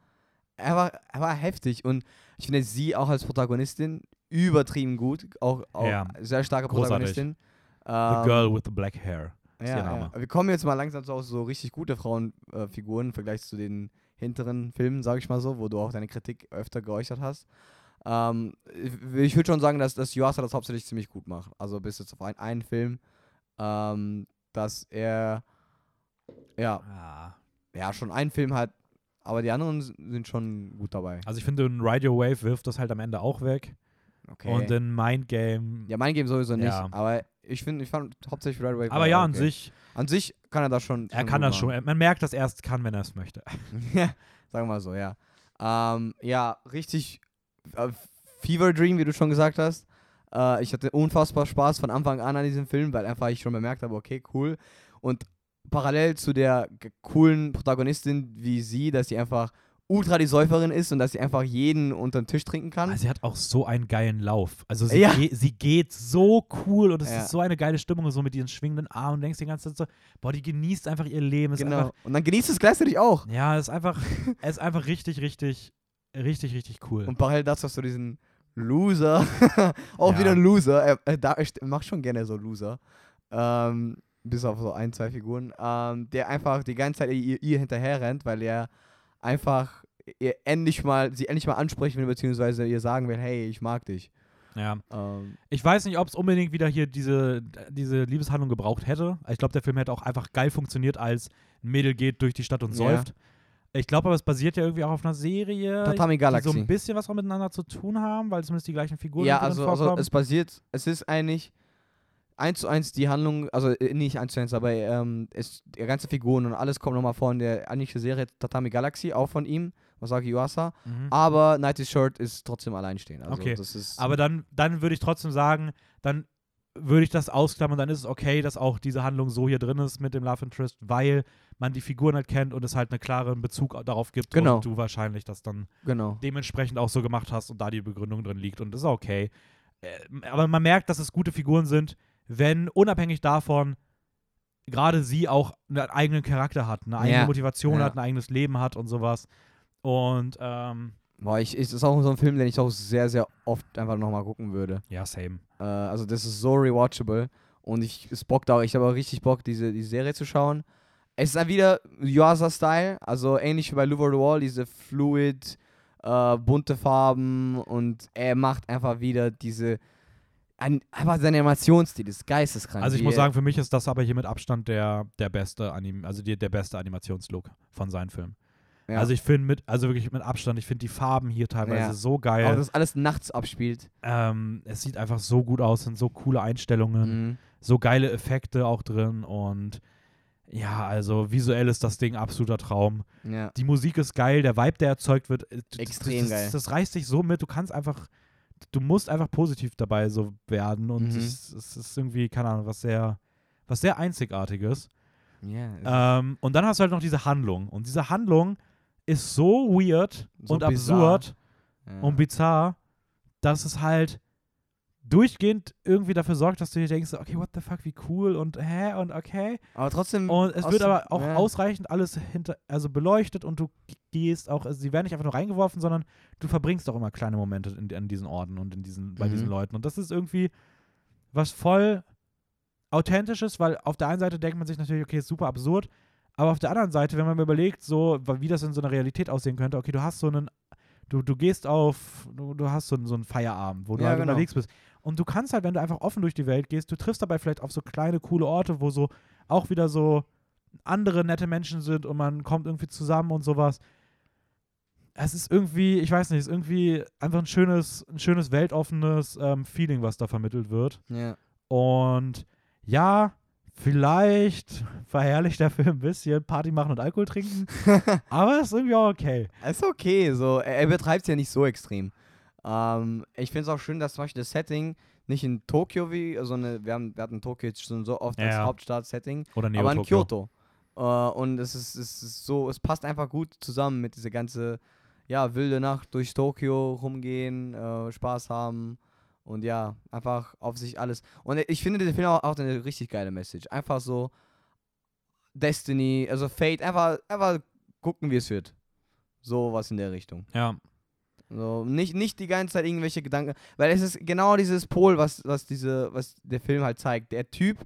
Er war, er war heftig und ich finde sie auch als Protagonistin übertrieben gut. Auch, auch Ja. sehr starke Großartig. The Ähm, Girl with the Black Hair. ist Ja, ihr Name. ja. Wir kommen jetzt mal langsam zu so richtig gute Frauenfiguren im Vergleich zu den hinteren Filmen, sage ich mal so, wo du auch deine Kritik öfter geäußert hast. Ähm, ich würde schon sagen, dass, dass Yuasa das hauptsächlich ziemlich gut macht. Also bis jetzt auf ein, einen Film, ähm, dass er ja, Ah. ja schon einen Film hat, aber die anderen sind schon gut dabei. Also ich finde, in Radio Wave wirft das halt am Ende auch weg. Okay. Und in Mind Game. ja, mein Game sowieso nicht, Ja. aber ich finde, ich fand hauptsächlich Red Wave. aber ja, okay. an sich, An sich kann er das schon. er schon kann das schon. machen. Man merkt, dass er es kann, wenn er es möchte. Ja, sagen wir mal so, ja. Ähm, ja, richtig äh, Fever Dream, wie du schon gesagt hast. Äh, ich hatte unfassbar Spaß von Anfang an an diesem Film, weil einfach ich schon bemerkt habe, okay, cool. Und parallel zu der coolen Protagonistin wie sie, dass sie einfach ultra die Säuferin ist und dass sie einfach jeden unter den Tisch trinken kann. Also sie hat auch so einen geilen Lauf. Also sie, Ja. ge sie geht so cool und es Ja. ist so eine geile Stimmung, so mit ihren schwingenden Armen und denkst die ganze Zeit so, boah, die genießt einfach ihr Leben. Ist genau. einfach, Und dann genießt es gleichzeitig auch. ja, ist einfach, es ist einfach richtig, richtig, richtig, richtig cool. Und parallel dazu hast du diesen Loser. auch Ja. wieder ein Loser. Er, er, da- er macht schon gerne so Loser. Ähm, bis auf so ein, zwei Figuren. Ähm, der einfach die ganze Zeit ihr, ihr hinterher rennt, weil er einfach ihr endlich mal, sie endlich mal ansprechen will, beziehungsweise ihr sagen will, hey, ich mag dich. ja. Ähm, Ich weiß nicht, ob es unbedingt wieder hier diese, diese Liebeshandlung gebraucht hätte. Ich glaube, der Film hätte auch einfach geil funktioniert, als ein Mädel geht durch die Stadt und Ja. säuft. Ich glaube aber, es basiert ja irgendwie auch auf einer Serie, Tatami die so Galaxy. ein bisschen was auch miteinander zu tun haben, weil zumindest die gleichen Figuren ja, also, also es basiert, es ist eigentlich eins zu eins die Handlung, also äh, nicht eins zu eins, aber ähm, es, die ganze Figuren und alles kommt nochmal vor in der eigentlichen Serie Tatami Galaxy, auch von ihm, Masaki Yuasa. mhm. Aber Night is Short ist trotzdem alleinstehend. Also Okay. Aber dann, dann würde ich trotzdem sagen, dann würde ich das ausklammern, dann ist es okay, dass auch diese Handlung so hier drin ist mit dem Love Interest, weil man die Figuren halt kennt und es halt einen klaren Bezug darauf gibt Genau. und du wahrscheinlich das dann genau. dementsprechend auch so gemacht hast und da die Begründung drin liegt und das ist okay. Äh, aber man merkt, dass es gute Figuren sind, wenn unabhängig davon gerade sie auch einen eigenen Charakter hat, eine eigene Ja. Motivation Ja. hat, ein eigenes Leben hat und sowas. Und ähm, Boah, ich, ich, ist auch so ein Film, den ich auch sehr, sehr oft einfach nochmal gucken würde. ja, same. Äh, also das ist so rewatchable und ich es bockt auch, ich habe auch richtig Bock, diese, die Serie zu schauen. Es ist dann wieder Yuasa-Style, also ähnlich wie bei Louvre the Wall, diese fluid, äh, bunte Farben und er macht einfach wieder diese, ein, einfach sein Animationsstil ist geisteskrank. Also ich muss sagen, für mich ist das aber hier mit Abstand der, der beste Anim also die, der beste Animationslook von seinen Filmen. ja. Also ich finde mit, also wirklich mit Abstand, ich finde die Farben hier teilweise Ja. so auch geil. das alles nachts abspielt. Ähm, es sieht einfach so gut aus, sind so coole Einstellungen. Mhm. so geile Effekte auch drin und ja, also visuell ist das Ding absoluter Traum. Ja. Die Musik ist geil, der Vibe, der erzeugt wird, äh, Extrem das, geil. Das, das reißt dich so mit, du kannst einfach, du musst einfach positiv dabei so werden und Mhm. es, es ist irgendwie, keine Ahnung, was sehr, was sehr Einzigartiges. Ja, Ähm, und dann hast du halt noch diese Handlung. Und diese Handlung ist so weird So und bizarr. absurd ja. und bizarr, dass es halt durchgehend irgendwie dafür sorgt, dass du dir denkst, okay, what the fuck, wie cool und hä und okay. aber trotzdem. Und es wird aber auch ja. ausreichend alles hinter, also beleuchtet und du gehst auch, also sie werden nicht einfach nur reingeworfen, sondern du verbringst auch immer kleine Momente in, in diesen Orten und in diesen, bei Mhm. diesen Leuten. Und das ist irgendwie was voll authentisches, weil auf der einen Seite denkt man sich natürlich, okay, ist super absurd, aber auf der anderen Seite, wenn man mir überlegt, so, wie das in so einer Realität aussehen könnte, okay, du hast so einen, du, du gehst auf, du, du hast so einen, so einen Feierabend, wo du Ja, halt genau. unterwegs bist. Und du kannst halt, wenn du einfach offen durch die Welt gehst, du triffst dabei vielleicht auf so kleine, coole Orte, wo so auch wieder so andere nette Menschen sind und man kommt irgendwie zusammen und sowas. Es ist irgendwie, ich weiß nicht, es ist irgendwie einfach ein schönes, ein schönes weltoffenes ähm, Feeling, was da vermittelt wird. Ja. Und ja, vielleicht verherrlicht der Film ein bisschen Party machen und Alkohol trinken, aber ist irgendwie auch okay. Ist okay, so. Er, er betreibt es ja nicht so extrem. Ähm, ich finde es auch schön, dass zum Beispiel das Setting nicht in Tokio wie, also eine, wir, haben, wir hatten Tokio jetzt schon so oft Ja, als ja. Hauptstadt-Setting, aber in Tokyo. Kyoto. Äh, und es ist, es ist so, es passt einfach gut zusammen mit dieser ganze, ja, wilde Nacht durch Tokio rumgehen, äh, Spaß haben und ja, einfach auf sich alles. Und ich finde, der Film auch, auch eine richtig geile Message. Einfach so Destiny, also Fate, einfach, einfach gucken, wie es wird. So was in der Richtung. Ja, So, nicht, nicht die ganze Zeit irgendwelche Gedanken, weil es ist genau dieses Pol, was, was, diese, was der Film halt zeigt. Der Typ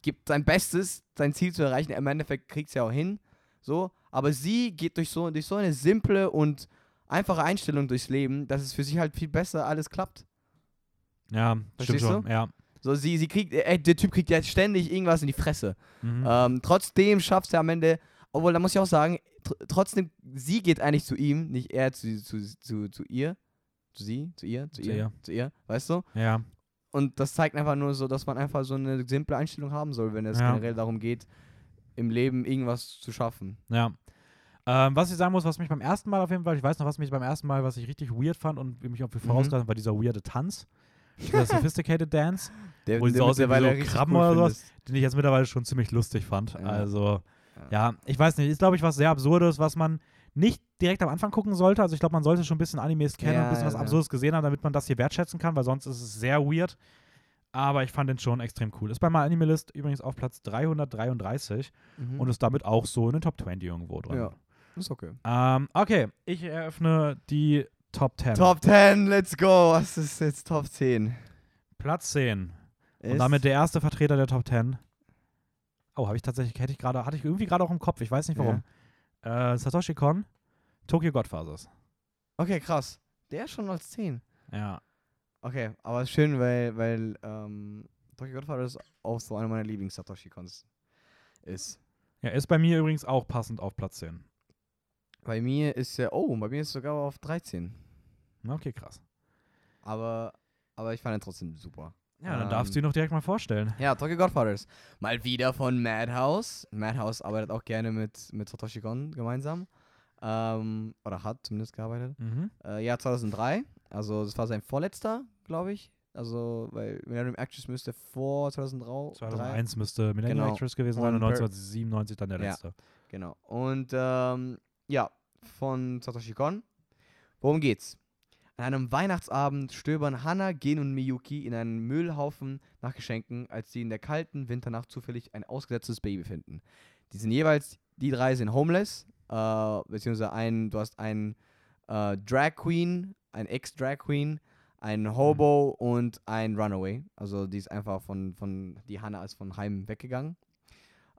gibt sein Bestes, sein Ziel zu erreichen. Im Endeffekt kriegt es ja auch hin. So, aber sie geht durch so, durch so eine simple und einfache Einstellung durchs Leben, dass es für sie halt viel besser alles klappt. ja, stimmt Verstehst schon. du? Ja. So, sie, sie kriegt, äh, der Typ kriegt ja ständig irgendwas in die Fresse. Mhm. Ähm, trotzdem schafft er am Ende, obwohl, da muss ich auch sagen, tr trotzdem, sie geht eigentlich zu ihm, nicht er zu, zu, zu, zu ihr. Zu sie, zu ihr, zu, Zu ihr, ihr. zu ihr, weißt du? ja. Und das zeigt einfach nur so, dass man einfach so eine simple Einstellung haben soll, wenn es Ja. generell darum geht, im Leben irgendwas zu schaffen. Ja. Ähm, was ich sagen muss, was mich beim ersten Mal auf jeden Fall, ich weiß noch, was mich beim ersten Mal, was ich richtig weird fand und mich auch für Mhm. vorausgegangen war dieser weirde Tanz. Dieser Sophisticated Dance, Der, Wo die so aussehen wie so Krabben oder sowas. den ich jetzt mittlerweile schon ziemlich lustig fand. Ja. Also, Ja. ja, ich weiß nicht, ist glaube ich was sehr Absurdes, was man nicht direkt am Anfang gucken sollte. Also ich glaube, man sollte schon ein bisschen Animes kennen und Ja, ein bisschen was ja. Absurdes gesehen haben, damit man das hier wertschätzen kann, weil sonst ist es sehr weird. Aber ich fand den schon extrem cool. Ist bei meiner Animalist übrigens auf Platz 333 Mhm. und ist damit auch so in den Top 20 irgendwo drin. ja, ist okay. Ähm, okay, ich eröffne die Top 10. Top 10, let's go. Was ist jetzt Top 10? Platz 10. Ist Und damit der erste Vertreter der Top 10. Oh, habe ich tatsächlich, hätte ich gerade, hatte ich irgendwie gerade auch im Kopf, ich weiß nicht warum. Äh, Satoshi Kon, Tokyo Godfathers. Okay, krass. Der ist schon als 10. Ja. Okay, aber ist schön, weil, weil ähm, Tokyo Godfather ist auch so einer meiner Lieblings-Satoshi-Cons ist. Ja, ist bei mir übrigens auch passend auf Platz 10. Bei mir ist er, oh, bei mir ist er sogar auf 13. Na, Okay, krass. Aber, aber ich fand ihn trotzdem super. Ja, dann Ähm, darfst du ihn noch direkt mal vorstellen. Ja, Tokyo Godfathers. Mal wieder von Madhouse. Madhouse arbeitet auch gerne mit, mit Satoshi Kon gemeinsam. Ähm, oder hat zumindest gearbeitet. Mhm. Äh, Jahr 2003. Also, das war sein vorletzter, glaube ich. Also, weil Millennium Actress müsste vor 2003. 2001 müsste Millennium Genau. Actress gewesen sein Und und Per- 1997 dann der Ja. letzte. Genau. Und ähm, ja, von Satoshi Kon. Worum geht's? An einem Weihnachtsabend stöbern Hana, Gen und Miyuki in einen Müllhaufen nach Geschenken, als sie in der kalten Winternacht zufällig ein ausgesetztes Baby finden. Die sind jeweils, die drei sind homeless, äh, beziehungsweise ein, du hast einen äh, Drag Queen, ein Ex-Drag Queen, ein Hobo und ein Runaway. Also die ist einfach von, von die Hannah ist von Heim weggegangen.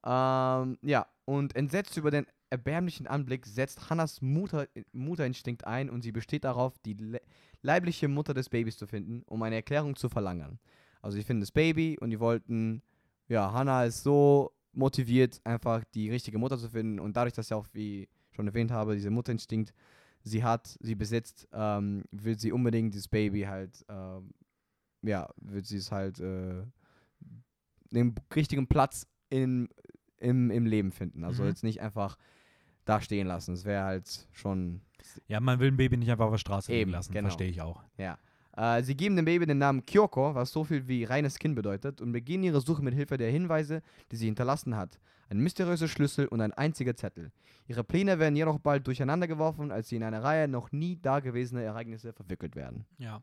Ähm, ja, und entsetzt über den erbärmlichen Anblick setzt Hannas Mutter, Mutterinstinkt ein und sie besteht darauf, die le leibliche Mutter des Babys zu finden, um eine Erklärung zu verlangen. Also sie finden das Baby und die wollten, ja, Hannah ist so motiviert, einfach die richtige Mutter zu finden und dadurch, dass sie auch, wie ich schon erwähnt habe, dieser Mutterinstinkt sie hat, sie besitzt, ähm, will sie unbedingt dieses Baby halt, ähm, ja, wird sie es halt, äh, den richtigen Platz in, im, im Leben finden. Also Mhm. jetzt nicht einfach da stehen lassen. Das wäre halt schon Ja, man will ein Baby nicht einfach auf der Straße liegen Eben, lassen, genau. verstehe ich auch. Ja. Äh, sie geben dem Baby den Namen Kyoko, was so viel wie reines Kind bedeutet, und beginnen ihre Suche mit Hilfe der Hinweise, die sie hinterlassen hat. Ein mysteriöser Schlüssel und ein einziger Zettel. Ihre Pläne werden jedoch bald durcheinandergeworfen, als sie in eine Reihe noch nie dagewesener Ereignisse verwickelt werden. Ja.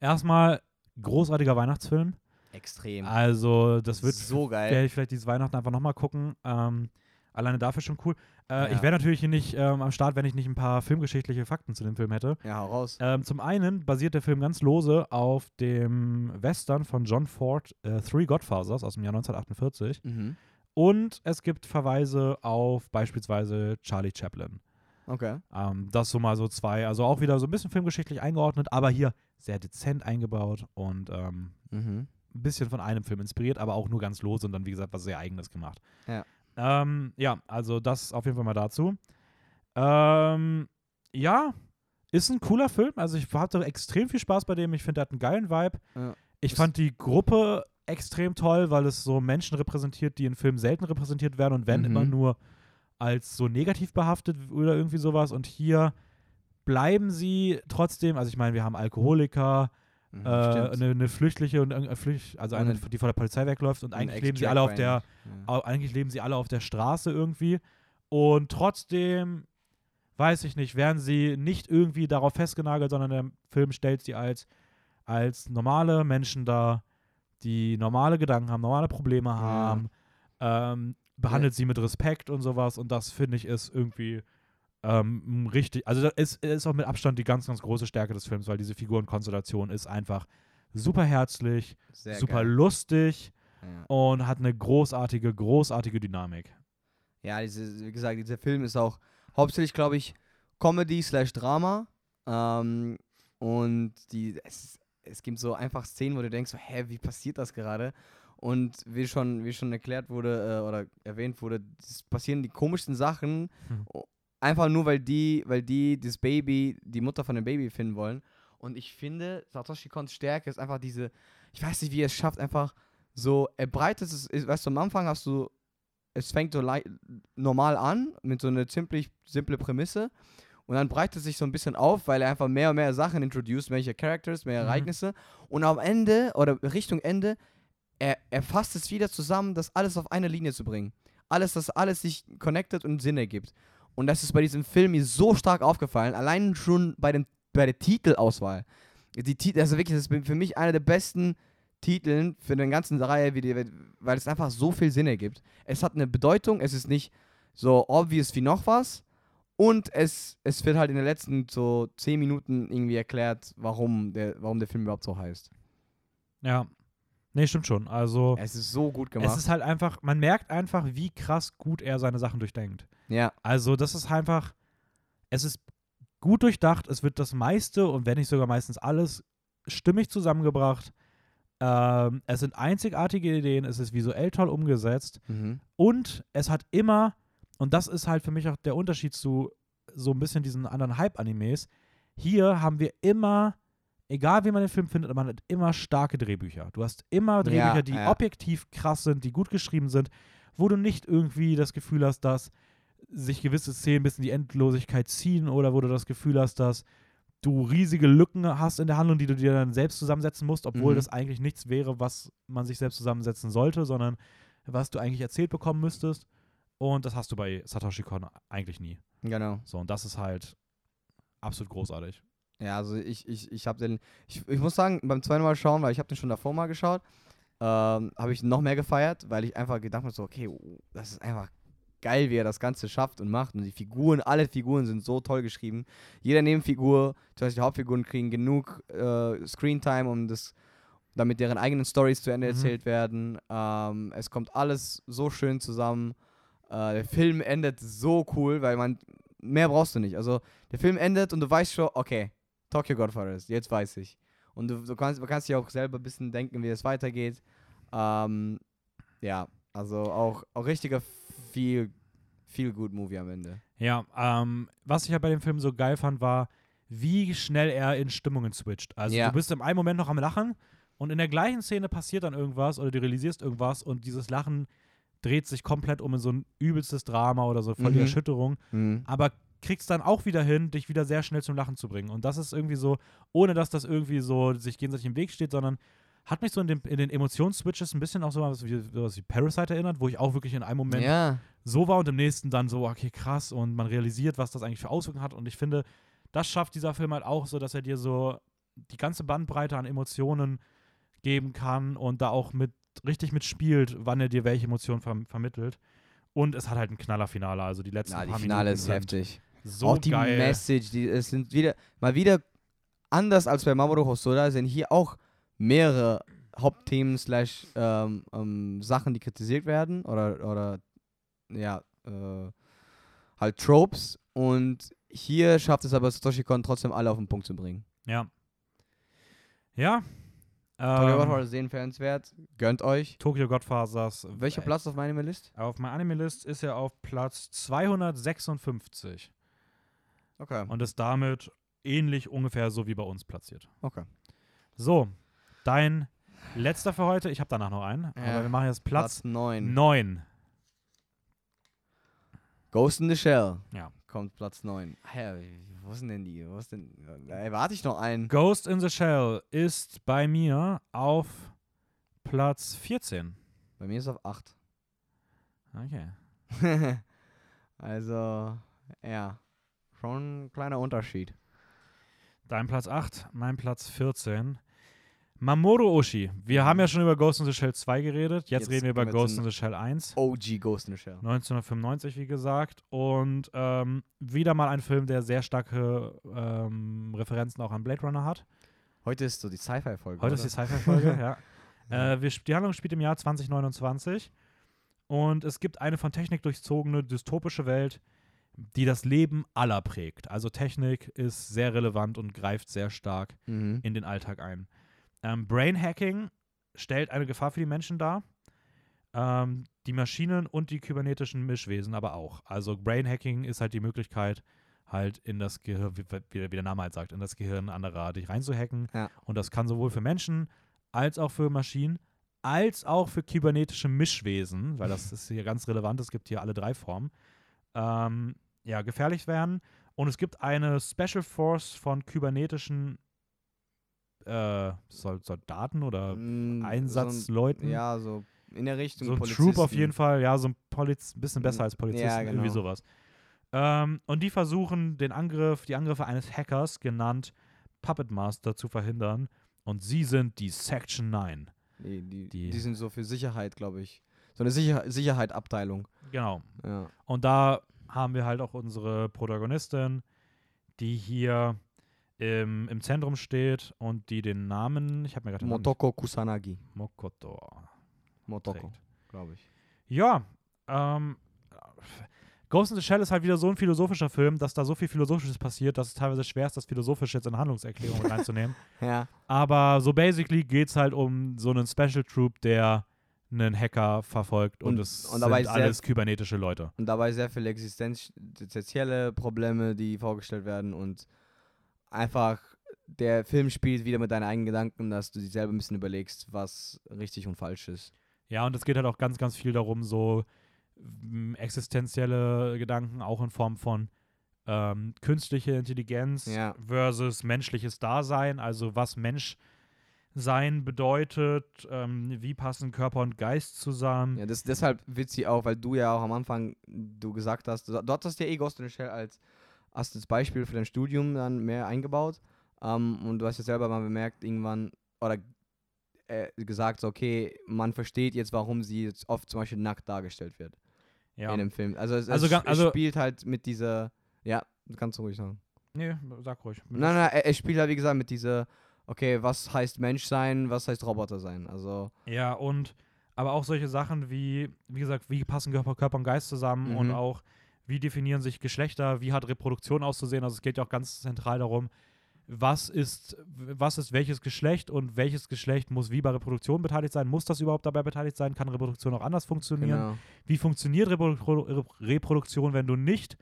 Erstmal großartiger Weihnachtsfilm. Extrem. Also, das wird so geil. werde ich vielleicht dieses Weihnachten einfach nochmal gucken. Ähm, alleine dafür schon cool. Äh, Ja. Ich wäre natürlich hier nicht ähm, am Start, wenn ich nicht ein paar filmgeschichtliche Fakten zu dem Film hätte. Ja, hau raus. Ähm, zum einen basiert der Film ganz lose auf dem Western von John Ford, äh, Three Godfathers aus dem Jahr 1948. Mhm. Und es gibt Verweise auf beispielsweise Charlie Chaplin. Okay. Ähm, das so mal so zwei, also auch wieder so ein bisschen filmgeschichtlich eingeordnet, aber hier sehr dezent eingebaut und ähm, Mhm. ein bisschen von einem Film inspiriert, aber auch nur ganz lose und dann, wie gesagt, was sehr eigenes gemacht. Ja. Ähm, ja, also das auf jeden Fall mal dazu. Ähm, ja, ist ein cooler Film. Also ich hatte extrem viel Spaß bei dem. Ich finde, er hat einen geilen Vibe. Ja. Ich fand die Gruppe extrem toll, weil es so Menschen repräsentiert, die in Filmen selten repräsentiert werden und wenn Mhm. immer nur als so negativ behaftet oder irgendwie sowas. Und hier bleiben sie trotzdem, also ich meine, wir haben Alkoholiker, Mhm, äh, eine, eine Flüchtliche und eine Flücht, also eine, die vor der Polizei wegläuft und eigentlich leben sie alle auf der. Ja. eigentlich leben sie alle auf der Straße irgendwie. Und trotzdem weiß ich nicht, werden sie nicht irgendwie darauf festgenagelt, sondern der Film stellt sie als als normale Menschen dar, die normale Gedanken haben, normale Probleme haben, ähm, behandelt sie mit Respekt und sowas. Und das finde ich ist irgendwie ähm, richtig, also das ist, ist auch mit Abstand die ganz, ganz große Stärke des Films, weil diese Figurenkonstellation ist einfach super herzlich, Sehr super geil. lustig Ja. und hat eine großartige, großartige Dynamik. Ja, diese, wie gesagt, dieser Film ist auch hauptsächlich, glaube ich, Comedy slash Drama. Ähm, und die, es, es gibt so einfach Szenen, wo du denkst, so, hä, wie passiert das gerade? Und wie schon, wie schon erklärt wurde äh, oder erwähnt wurde, es passieren die komischsten Sachen, Hm. Einfach nur, weil die, weil die das Baby, die Mutter von dem Baby finden wollen. Und ich finde, Satoshi Kons Stärke ist einfach diese, ich weiß nicht, wie er es schafft, einfach so, er breitet es, weißt du, am Anfang hast du, es fängt so normal an, mit so einer ziemlich simple Prämisse. Und dann breitet es sich so ein bisschen auf, weil er einfach mehr und mehr Sachen introduced, welche Characters, mehr Mhm. Ereignisse. Und am Ende, oder Richtung Ende, er, er fasst es wieder zusammen, das alles auf eine Linie zu bringen. Alles, dass alles sich connected und Sinn ergibt. Und das ist bei diesem Film mir so stark aufgefallen, allein schon bei, dem, bei der Titelauswahl. Die Titel, also wirklich, das ist für mich einer der besten Titeln für den ganzen Reihe, weil es einfach so viel Sinn ergibt. Es hat eine Bedeutung, es ist nicht so obvious wie noch was. Und es, es wird halt in den letzten so zehn Minuten irgendwie erklärt, warum der, warum der Film überhaupt so heißt. Ja. Nee, stimmt schon. Also, Es ist so gut es gemacht. ist halt einfach, man merkt einfach, wie krass gut er seine Sachen durchdenkt. ja, Also, das ist einfach, es ist gut durchdacht, es wird das meiste und wenn nicht sogar meistens alles stimmig zusammengebracht. Ähm, es sind einzigartige Ideen, es ist visuell toll umgesetzt mhm. und es hat immer, und das ist halt für mich auch der Unterschied zu so ein bisschen diesen anderen Hype-Animes, hier haben wir immer, egal wie man den Film findet, man hat immer starke Drehbücher. Du hast immer Drehbücher, Ja, die ja. objektiv krass sind, die gut geschrieben sind, wo du nicht irgendwie das Gefühl hast, dass sich gewisse Szenen bis in die Endlosigkeit ziehen oder wo du das Gefühl hast, dass du riesige Lücken hast in der Handlung, die du dir dann selbst zusammensetzen musst, obwohl Mhm. das eigentlich nichts wäre, was man sich selbst zusammensetzen sollte, sondern was du eigentlich erzählt bekommen müsstest. Und das hast du bei Satoshi Kon eigentlich nie. genau. So, und das ist halt absolut großartig. Ja, also ich, ich, ich habe den, ich, ich muss sagen, beim zweiten Mal schauen, weil ich habe den schon davor mal geschaut, ähm, habe ich noch mehr gefeiert, weil ich einfach gedacht habe, so, okay, oh, das ist einfach geil, wie er das Ganze schafft und macht. Und die Figuren, alle Figuren sind so toll geschrieben. Jede Nebenfigur, zum Beispiel die Hauptfiguren kriegen genug äh, Screentime, um das, damit deren eigenen Stories zu Ende Mhm. erzählt werden. Ähm, es kommt alles so schön zusammen. Äh, der Film endet so cool, weil man, mehr brauchst du nicht. Also der Film endet und du weißt schon, okay, Tokyo Godfathers, jetzt weiß ich. Und du, du, kannst, du kannst dir auch selber ein bisschen denken, wie es weitergeht. Ähm, ja, also auch, auch richtiger viel, viel gut Movie am Ende. Ja, ähm, was ich halt bei dem Film so geil fand, war, wie schnell er in Stimmungen switcht. Also Ja. du bist im einen Moment noch am Lachen Und in der gleichen Szene passiert dann irgendwas oder du realisierst irgendwas und dieses Lachen dreht sich komplett um in so ein übelstes Drama oder so voll die Mhm. Erschütterung, Mhm. aber kriegst dann auch wieder hin, dich wieder sehr schnell zum Lachen zu bringen. Und das ist irgendwie so, ohne dass das irgendwie so sich gegenseitig im Weg steht, sondern hat mich so in, dem, in den Emotionsswitches ein bisschen auch so was wie, sowas wie Parasite erinnert, wo ich auch wirklich in einem Moment Ja. so war und im nächsten dann so, okay, krass, und man realisiert, was das eigentlich für Auswirkungen hat. Und ich finde, das schafft dieser Film halt auch so, dass er dir so die ganze Bandbreite an Emotionen geben kann und da auch mit richtig mitspielt, wann er dir welche Emotionen verm vermittelt. Und es hat halt ein Knallerfinale, also die letzten die paar Finale Minuten ist sind heftig. So auch die geil. Message, die es sind wieder mal wieder anders als bei Mamoru Hosoda sind hier auch mehrere Hauptthemen slash ähm, ähm, Sachen, die kritisiert werden oder oder ja äh, halt Tropes und hier schafft es aber Satoshi Kon trotzdem alle auf den Punkt zu bringen. Ja. Ja. Tokyo Ähm, Godfather sehenswert, gönnt euch. Tokyo Godfathers. Welcher äh, Platz auf meiner List? Auf meiner Anime-List ist er auf Platz 256 Okay. und ist damit ähnlich ungefähr so wie bei uns platziert. Okay. So, dein letzter für heute. Ich habe danach noch einen, Ja, aber wir machen jetzt Platz 9. 9. Ghost in the Shell. Ja. Kommt Platz 9. Hä, wo ist denn die? Wo ist denn. Ey, warte ich noch einen. Ghost in the Shell ist bei mir auf Platz 14. Bei mir ist auf 8. Okay. also, ja. Schon ein kleiner Unterschied. Dein Platz 8, mein Platz 14. Mamoru Oshii. Wir haben ja schon über Ghost in the Shell 2 geredet. Jetzt, Jetzt reden wir über Ghost in the Shell 1. OG Ghost in the Shell. 1995, wie gesagt. Und ähm, wieder mal ein Film, der sehr starke ähm, Referenzen auch an Blade Runner hat. Heute ist so die Sci-Fi-Folge. Heute oder? ist die Sci-Fi-Folge, ja. Äh, wir, die Handlung spielt im Jahr 2029 und es gibt eine von Technik durchzogene dystopische Welt, die das Leben aller prägt. Also Technik ist sehr relevant und greift sehr stark Mhm. in den Alltag ein. Ähm, Brain Hacking stellt eine Gefahr für die Menschen dar. Ähm, die Maschinen und die kybernetischen Mischwesen aber auch. Also Brain Hacking ist halt die Möglichkeit, halt in das Gehirn, wie, wie der Name halt sagt, in das Gehirn anderer dich reinzuhacken. Ja. Und das kann sowohl für Menschen als auch für Maschinen, als auch für kybernetische Mischwesen, weil das ist hier ganz relevant, es gibt hier alle drei Formen, ähm, ja, gefährlich werden. Und es gibt eine Special Force von kybernetischen äh, Sol- Soldaten oder Mm, Einsatzleuten. So ein, ja, so in der Richtung. so ein Polizisten. Troop auf jeden Fall, ja, so ein Poliz bisschen besser Mm, als Polizisten, ja, irgendwie genau. sowas. Ähm, und die versuchen, den Angriff, die Angriffe eines Hackers, genannt Puppet Master, zu verhindern. Und sie sind die Section 9. Die, die, Die- die sind so für Sicherheit, glaube ich. So eine Sicher Sicherheit-Abteilung. Genau. Ja. Und da haben wir halt auch unsere Protagonistin, die hier im, im Zentrum steht und die den Namen, ich habe mir gerade den Namen Motoko Kusanagi. Mokoto Motoko, glaube ich. Ja, ähm, Ghost in the Shell ist halt wieder so ein philosophischer Film, dass da so viel Philosophisches passiert, dass es teilweise schwer ist, das Philosophische jetzt in Handlungserklärung mit reinzunehmen. Ja. Aber so basically geht es halt um so einen Special Troop, der einen Hacker verfolgt und, Und- es und sind sehr- alles kybernetische Leute. Und dabei sehr viele existenzielle Probleme, die vorgestellt werden und einfach der Film spielt wieder mit deinen eigenen Gedanken, dass du dir selber ein bisschen überlegst, was richtig und falsch ist. Ja, und es geht halt auch ganz, ganz viel darum, so existenzielle Gedanken, auch in Form von ähm, künstliche Intelligenz Ja. versus menschliches Dasein, also was Mensch sein bedeutet, ähm, wie passen Körper und Geist zusammen. Ja, das, deshalb witzig auch, weil du ja auch am Anfang, du gesagt hast, du, du hattest ja eh Ghost in the Shell als, hast Beispiel für dein Studium dann mehr eingebaut ähm, und du hast ja selber mal bemerkt, irgendwann, oder äh, gesagt, so, okay, man versteht jetzt, warum sie jetzt oft zum Beispiel nackt dargestellt wird Ja. in dem Film. Also es, Also es, also- spielt halt mit dieser, ja, du kannst ruhig sagen. Nee, sag ruhig. Nein, nein, er, er spielt halt, wie gesagt, mit dieser, okay, was heißt Mensch sein, was heißt Roboter sein. Also, Ja, und aber auch solche Sachen wie, wie gesagt, wie passen Körper, Körper und Geist zusammen und Mhm. auch, wie definieren sich Geschlechter, wie hat Reproduktion auszusehen. Also es geht ja auch ganz zentral darum, was ist, was ist welches Geschlecht und welches Geschlecht muss wie bei Reproduktion beteiligt sein. Muss das überhaupt dabei beteiligt sein? Kann Reproduktion auch anders funktionieren? genau. Wie funktioniert Reprodu Re Reproduktion, wenn du nicht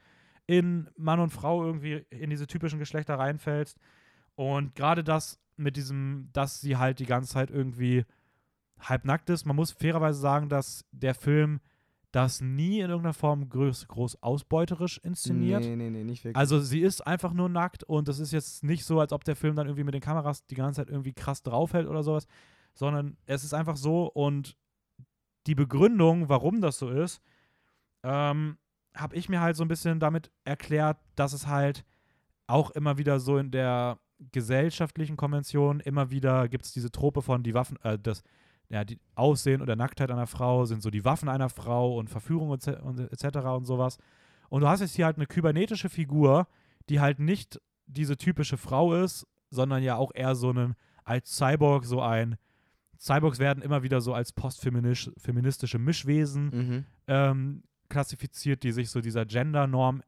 in Mann und Frau irgendwie in diese typischen Geschlechter reinfällst? Und gerade das mit diesem, dass sie halt die ganze Zeit irgendwie halbnackt ist. Man muss fairerweise sagen, dass der Film das nie in irgendeiner Form groß, groß ausbeuterisch inszeniert. Nee, nee, nee, nicht wirklich. Also sie ist einfach nur nackt und das ist jetzt nicht so, als ob der Film dann irgendwie mit den Kameras die ganze Zeit irgendwie krass draufhält oder sowas, sondern es ist einfach so und die Begründung, warum das so ist, ähm, habe ich mir halt so ein bisschen damit erklärt, dass es halt auch immer wieder so in der gesellschaftlichen Konvention immer wieder gibt es diese Trope von die Waffen, äh, das ja, die Aussehen oder Nacktheit einer Frau sind so die Waffen einer Frau und Verführung und, und etc. und sowas. Und du hast jetzt hier halt eine kybernetische Figur, die halt nicht diese typische Frau ist, sondern ja auch eher so einen als Cyborg so ein Cyborgs werden immer wieder so als postfeministische Mischwesen mhm. ähm, klassifiziert, die sich so dieser Gender-Norm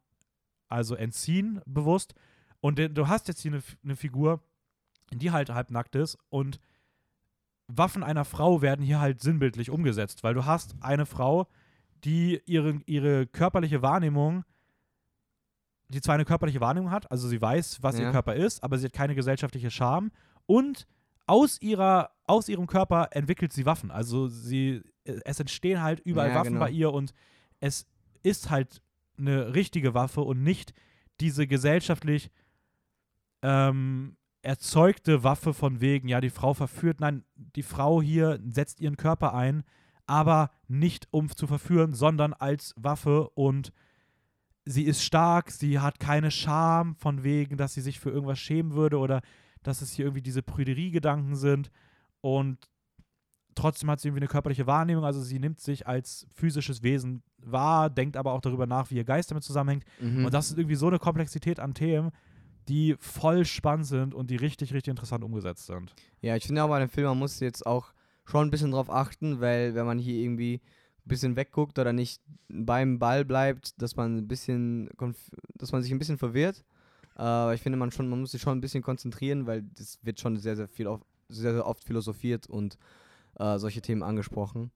also entziehen, bewusst. Und du hast jetzt hier eine, eine Figur, die halt halbnackt ist und Waffen einer Frau werden hier halt sinnbildlich umgesetzt, weil du hast eine Frau, die ihre, ihre körperliche Wahrnehmung, die zwar eine körperliche Wahrnehmung hat, also sie weiß, was ihr Ja. Körper ist, aber sie hat keine gesellschaftliche Scham und aus ihrer aus ihrem Körper entwickelt sie Waffen. Also sie es entstehen halt überall Ja, Waffen genau. bei ihr und es ist halt eine richtige Waffe und nicht diese gesellschaftlich ähm, erzeugte Waffe von wegen, ja, die Frau verführt. Nein, die Frau hier setzt ihren Körper ein, aber nicht um zu verführen, sondern als Waffe und sie ist stark, sie hat keine Scham von wegen, dass sie sich für irgendwas schämen würde oder dass es hier irgendwie diese Prüderie-Gedanken sind und trotzdem hat sie irgendwie eine körperliche Wahrnehmung, also sie nimmt sich als physisches Wesen wahr, denkt aber auch darüber nach, wie ihr Geist damit zusammenhängt Mhm. und das ist irgendwie so eine Komplexität an Themen, die voll spannend sind und die richtig, richtig interessant umgesetzt sind. Ja, ich finde auch bei dem Film, man muss jetzt auch schon ein bisschen drauf achten, weil wenn man hier irgendwie ein bisschen wegguckt oder nicht beim Ball bleibt, dass man ein bisschen, dass man sich ein bisschen verwirrt. Äh, ich finde, man schon, man muss sich schon ein bisschen konzentrieren, weil das wird schon sehr, sehr viel, auf, sehr, sehr oft philosophiert und äh, solche Themen angesprochen.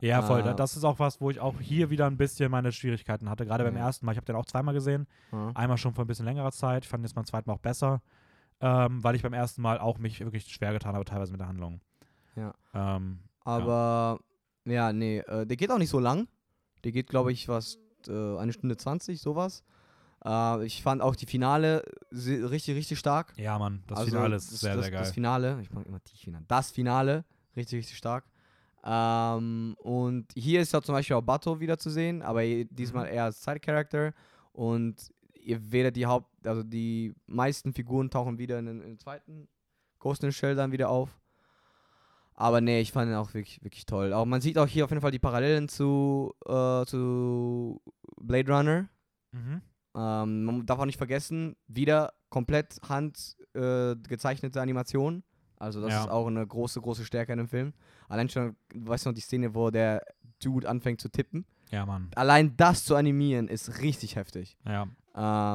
Ja, voll. Ah. Das ist auch was, wo ich auch hier wieder ein bisschen meine Schwierigkeiten hatte. Gerade beim Ja. ersten Mal. Ich habe den auch zweimal gesehen. Ja. Einmal schon vor ein bisschen längerer Zeit. Ich fand jetzt beim zweiten Mal auch besser, ähm, weil ich beim ersten Mal auch mich wirklich schwer getan habe, teilweise mit der Handlung. Ja. Ähm, Aber ja, nee, äh, der geht auch nicht so lang. Der geht, glaube ich, fast äh, eine Stunde 20, sowas. Äh, ich fand auch die Finale richtig, richtig stark. ja, Mann, das Also Finale ist das, sehr, das, sehr geil. Das Finale, ich mag immer die Finale. Das Finale, richtig, richtig stark. Ähm, und hier ist ja zum Beispiel auch Bato wieder zu sehen, aber diesmal Mhm. eher als Side-Character. Und ihr werdet die Haupt-, also die meisten Figuren tauchen wieder in, den- zweiten Ghost in the Shell dann wieder auf. Aber nee, ich fand ihn auch wirklich, wirklich toll. Auch man sieht auch hier auf jeden Fall die Parallelen zu, äh, zu Blade Runner. Mhm. Ähm, man darf auch nicht vergessen, wieder komplett handgezeichnete äh, Animation. Also das Ja. ist auch eine große, große Stärke in dem Film. Allein schon, weißt du noch, die Szene, wo der Dude anfängt zu tippen. Ja, Mann. Allein das zu animieren ist richtig heftig. Ja.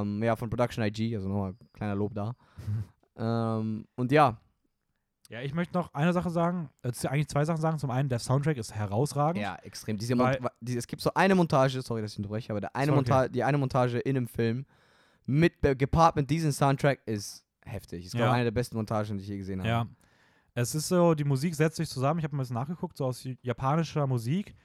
Ähm, ja, von Production IG, also nochmal kleiner Lob da. ähm, und ja, Ja, ich möchte noch eine Sache sagen. äh, Eigentlich zwei Sachen sagen. Zum einen, der Soundtrack ist herausragend. ja, extrem. Diese Weil- Mont wa- die, es gibt so eine Montage, sorry, dass ich unterbreche, aber der eine okay. Monta die eine Montage in einem Film mit gepaart mit diesem Soundtrack ist heftig. Ist, glaube Ja. eine der besten Montagen, die ich je gesehen habe. Ja. Es ist so, die Musik setzt sich zusammen. Ich habe bisschen nachgeguckt, so aus japanischer Musik,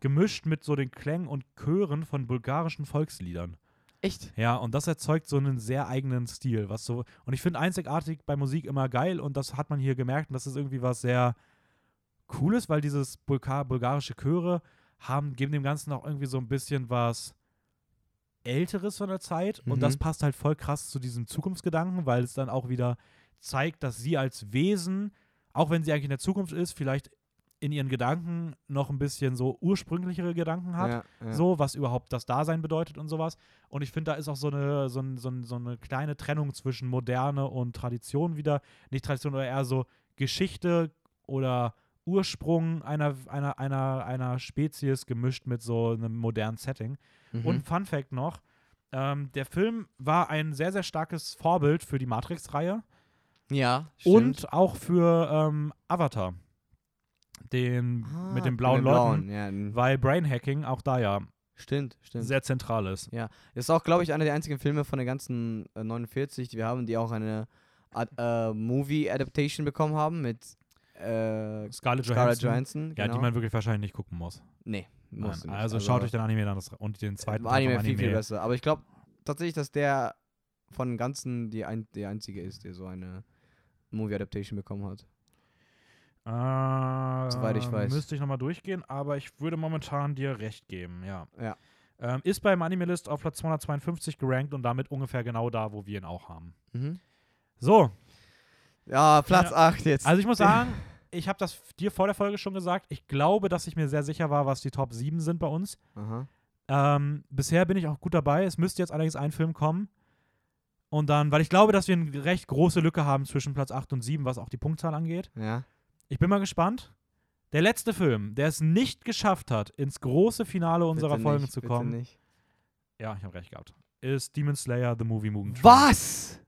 gemischt mit so den Klängen und Chören von bulgarischen Volksliedern. Echt? Ja, und das erzeugt so einen sehr eigenen Stil, was so und ich finde einzigartig bei Musik immer geil und das hat man hier gemerkt und das ist irgendwie was sehr cooles, weil dieses Bulgar bulgarische Chöre haben geben dem ganzen auch irgendwie so ein bisschen was älteres von der Zeit und das Mhm. passt halt voll krass zu diesem Zukunftsgedanken, weil es dann auch wieder zeigt, dass sie als Wesen, auch wenn sie eigentlich in der Zukunft ist, vielleicht in ihren Gedanken noch ein bisschen so ursprünglichere Gedanken hat Ja, ja. so, was überhaupt das Dasein bedeutet und sowas. Und ich finde, da ist auch so eine, so, ein, so, ein, so eine kleine Trennung zwischen Moderne und Tradition wieder. Nicht Tradition, oder eher so Geschichte oder Ursprung einer, einer, einer, einer Spezies gemischt mit so einem modernen Setting. Mhm. Und Fun Fact noch: ähm, Der Film war ein sehr, sehr starkes Vorbild für die Matrix-Reihe ja, stimmt. und auch für ähm, Avatar. Den Ah, mit den blauen Leuten. blauen, Ja, Weil Brainhacking auch da ja stimmt, stimmt. sehr zentral ist. Das ist auch, glaube ich, einer der einzigen Filme von den ganzen äh, 49, die wir haben, die auch eine, Ad äh, Movie-Adaptation bekommen haben mit äh, Scarlett Scarlett Johansson. Johansson. Ja, genau. die man wirklich wahrscheinlich nicht gucken muss. nee, du nicht. Also, schaut euch den Anime an das, und den zweiten Anime vom viel, viel besser. Aber ich glaube tatsächlich, dass der von ganzen die ein, der einzige ist, der so eine Movie-Adaptation bekommen hat. Äh, Soweit ich weiß. Müsste ich nochmal durchgehen, aber ich würde momentan dir recht geben, ja. Ja. Ähm, ist beim Anime-List auf Platz 252 gerankt und damit ungefähr genau da, wo wir ihn auch haben. Mhm. So, Ja, Platz Ja. 8 jetzt. also ich muss sagen, ich habe das dir vor der Folge schon gesagt. Ich glaube, dass ich mir sehr sicher war, was die Top 7 sind bei uns. Ähm, bisher bin ich auch gut dabei. Es müsste jetzt allerdings ein Film kommen. Und dann, weil ich glaube, dass wir eine recht große Lücke haben zwischen Platz 8 und 7, was auch die Punktzahl angeht. Ja. Ich bin mal gespannt. Der letzte Film, der es nicht geschafft hat, ins große Finale unserer Bitte Folgen nicht, zu kommen, ja, ich habe recht gehabt, ist Demon Slayer The Movie Mugen Train. Was?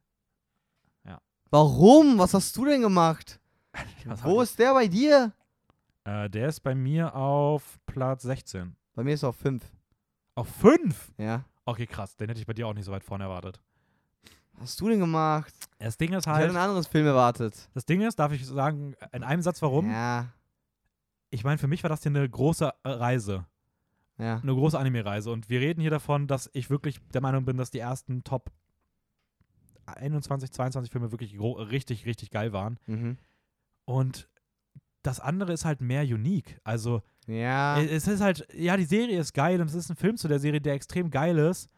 Warum? Was hast du denn gemacht? Wo ist der bei dir? Äh, der ist bei mir auf Platz 16. Bei mir ist er auf 5. Auf 5? Ja. Okay, krass. Den hätte ich bei dir auch nicht so weit vorne erwartet. Was hast du denn gemacht? Das Ding ist Ich hatte halt, ein anderes Film erwartet. das Ding ist, darf ich sagen, in einem Satz warum? Ja. Ich meine, für mich war das hier eine große äh, Reise. Ja. Eine große Anime-Reise. Und wir reden hier davon, dass ich wirklich der Meinung bin, dass die ersten Top 21, 22 Filme wirklich richtig, richtig geil waren. Mhm. Und das andere ist halt mehr unique. Also, Ja. es ist halt, ja, die Serie ist geil und es ist ein Film zu der Serie, der extrem geil ist.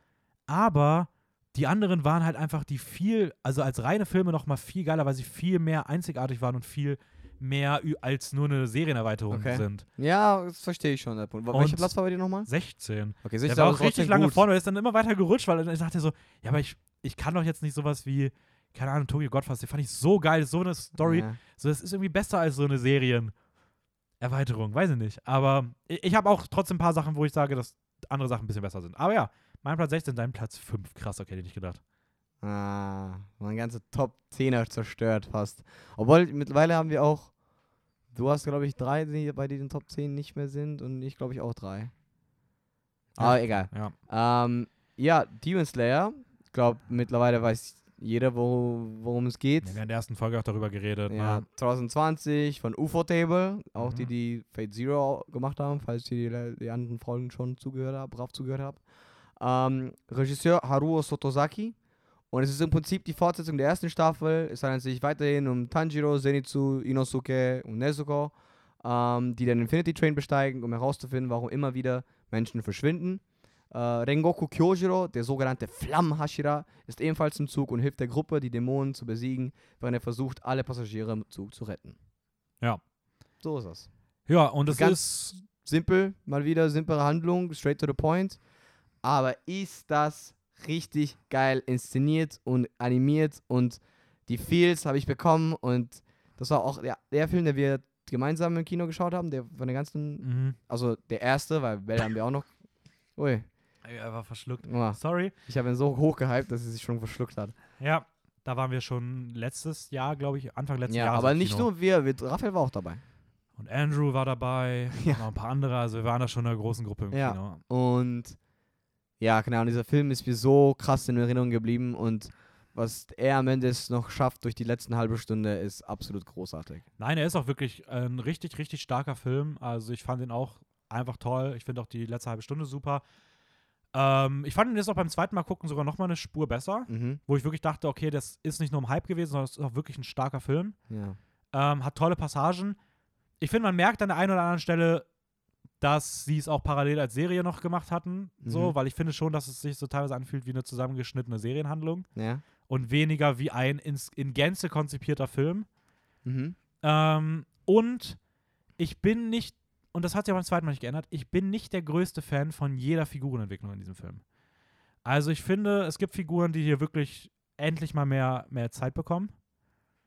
Aber die anderen waren halt einfach die viel, also als reine Filme noch mal viel geiler, weil sie viel mehr einzigartig waren und viel mehr als nur eine Serienerweiterung Okay. sind. Ja, das verstehe ich schon. Der Punkt. Welcher Platz war bei dir nochmal? 16. Okay, Der war auch richtig lange vorne, er ist dann immer weiter gerutscht, weil ich dachte so, ja, aber ich, ich kann doch jetzt nicht sowas wie, keine Ahnung, Tokyo Godfass, den fand ich so geil, so eine Story, Ja. so das ist irgendwie besser als so eine Serienerweiterung, weiß ich nicht. Aber ich, ich habe auch trotzdem ein paar Sachen, wo ich sage, dass andere Sachen ein bisschen besser sind. Aber ja, mein Platz 16, dein Platz 5. Krass, okay, hätte ich nicht gedacht. Ah, mein ganze Top 10er zerstört fast. Obwohl, mittlerweile haben wir auch, du hast glaube ich drei, die bei den Top 10 nicht mehr sind und ich glaube ich auch drei. Aber egal. Ja. Ähm, ja, Demon Slayer. Ich glaube, mittlerweile weiß jeder, wo, worum es geht. Wir haben ja in der ersten Folge auch darüber geredet. Ja, Ne? 2020 von UFO Table, auch Mhm. die, die Fate Zero gemacht haben, falls ihr die, die anderen Folgen schon zugehört habt, brav zugehört habt. Ähm, Regisseur Haruo Sotozaki. Und es ist im Prinzip die Fortsetzung der ersten Staffel. Es handelt sich weiterhin um Tanjiro, Zenitsu, Inosuke und Nezuko, ähm, die den Infinity Train besteigen, um herauszufinden, warum immer wieder Menschen verschwinden. Äh, Rengoku Kyojiro, der sogenannte Flammenhashira, ist ebenfalls im Zug und hilft der Gruppe, die Dämonen zu besiegen, während er versucht, alle Passagiere im Zug zu retten. Ja. So ist das. Ja, und es Ganz- ist. Simpel, mal wieder simple Handlung, straight to the point. Aber ist das richtig geil inszeniert und animiert und die Feels habe ich bekommen und das war auch der, der Film, den wir gemeinsam im Kino geschaut haben, der von den ganzen, Mhm. also der erste, weil Bell haben wir auch noch. Ui, Er war verschluckt. oh, Sorry. ich habe ihn so hoch gehypt, dass er sich schon verschluckt hat. Ja, da waren wir schon letztes Jahr, glaube ich, Anfang letzten Ja, Jahres. aber im nicht nur wir, wir, Raphael war auch dabei. Und Andrew war dabei, Ja. noch ein paar andere. Also wir waren da schon in einer großen Gruppe im Ja. Kino. Und ja, Ahnung, dieser Film ist mir so krass in Erinnerung geblieben und was er am Ende noch schafft durch die letzten halbe Stunde ist absolut großartig. Nein, er ist auch wirklich ein richtig, richtig starker Film. Also ich fand ihn auch einfach toll. Ich finde auch die letzte halbe Stunde super. Ähm, ich fand ihn jetzt auch beim zweiten Mal gucken sogar noch mal eine Spur besser, Mhm. wo ich wirklich dachte, okay, das ist nicht nur ein Hype gewesen, sondern es ist auch wirklich ein starker Film. Ja. Ähm, hat tolle Passagen. Ich finde, man merkt an der einen oder anderen Stelle, dass sie es auch parallel als Serie noch gemacht hatten. So, Mhm. weil ich finde schon, dass es sich so teilweise anfühlt wie eine zusammengeschnittene Serienhandlung Ja. und weniger wie ein ins, in Gänze konzipierter Film. Mhm. Ähm, und ich bin nicht, und das hat sich auch beim zweiten Mal nicht geändert, ich bin nicht der größte Fan von jeder Figurenentwicklung in diesem Film. Also ich finde, es gibt Figuren, die hier wirklich endlich mal mehr, mehr Zeit bekommen.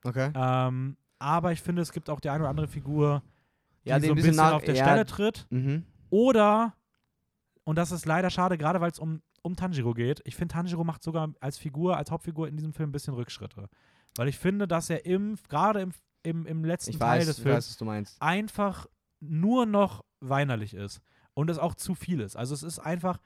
Okay. Ähm, aber ich finde, es gibt auch die eine oder andere Figur, die Ja, so ein bisschen bisschen auf der ja. Stelle tritt. Mhm. Oder, und das ist leider schade, gerade weil es um, um Tanjiro geht, ich finde, Tanjiro macht sogar als Figur, als Hauptfigur in diesem Film ein bisschen Rückschritte. Weil ich finde, dass er im, gerade im, im, im letzten Ich Teil weiß, des Films weiß, einfach nur noch weinerlich ist und es auch zu viel ist. Also es ist einfach,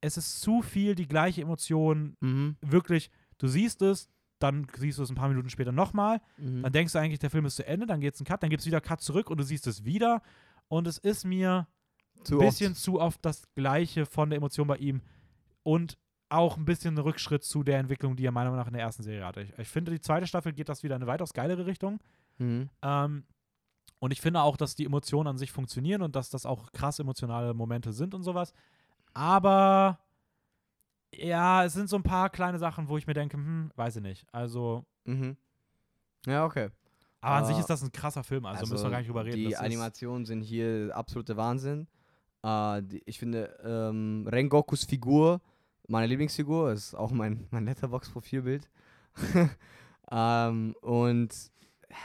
es ist zu viel die gleiche Emotion, Mhm. wirklich, du siehst es, dann siehst du es ein paar Minuten später nochmal. Mhm. Dann denkst du eigentlich, der Film ist zu Ende, dann geht es einen Cut, dann gibt es wieder Cut zurück und du siehst es wieder. Und es ist mir Zu ein bisschen oft. zu oft das Gleiche von der Emotion bei ihm und auch ein bisschen ein Rückschritt zu der Entwicklung, die er meiner Meinung nach in der ersten Serie hatte. Ich, ich finde, die zweite Staffel geht das wieder in eine weitaus geilere Richtung. Mhm. Ähm, und ich finde auch, dass die Emotionen an sich funktionieren und dass das auch krass emotionale Momente sind und sowas. Aber ja, es sind so ein paar kleine Sachen, wo ich mir denke, hm, weiß ich nicht. Also, Mhm. Ja, okay. aber an sich Äh, ist das ein krasser Film, also, müssen wir gar nicht drüber reden. Die Animationen sind hier absolute Wahnsinn. Äh, die, ich finde ähm, Rengokus Figur, meine Lieblingsfigur, ist auch mein, mein Letterbox-Profilbild. ähm, und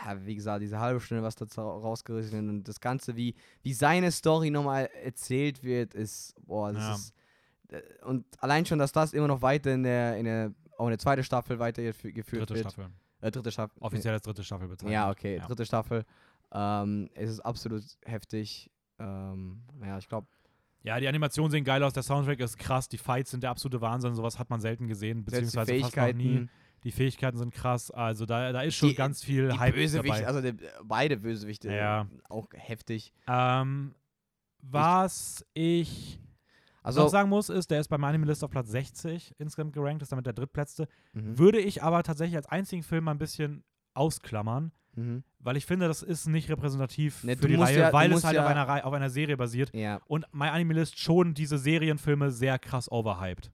ja, wie gesagt, diese halbe Stunde, was da rausgerissen wird und das Ganze, wie, wie seine Story nochmal erzählt wird, ist, boah, das Ja. ist. äh, Und allein schon, dass das immer noch weiter in der, in der, auch in der zweiten Staffel weitergeführt dritte wird. Staffel. Äh, dritte Staffel. Offiziell als dritte Staffel bezeichnet. Ja, okay, Ja. dritte Staffel. Ähm, es ist absolut heftig. Ähm, ja, ich glaube, Ja, die Animationen sehen geil aus, der Soundtrack ist krass, die Fights sind der absolute Wahnsinn, sowas hat man selten gesehen, beziehungsweise fast noch nie. Die Fähigkeiten sind krass, also da, da ist schon Die- ganz viel die Hype Bösewichte, dabei. also der, beide Bösewichte, Ja. auch heftig. Ähm, was ich Also, noch sagen muss, ist, der ist beim Anime List auf Platz 60 insgesamt gerankt, ist damit der drittplätzte. mhm, Würde ich aber tatsächlich als einzigen Film mal ein bisschen ausklammern, mhm. weil ich finde, das ist nicht repräsentativ Ne, für die Reihe, ja- weil es halt ja- auf, einer Rei- auf einer Serie basiert. ja, Und My Anime List schon diese Serienfilme sehr krass overhyped.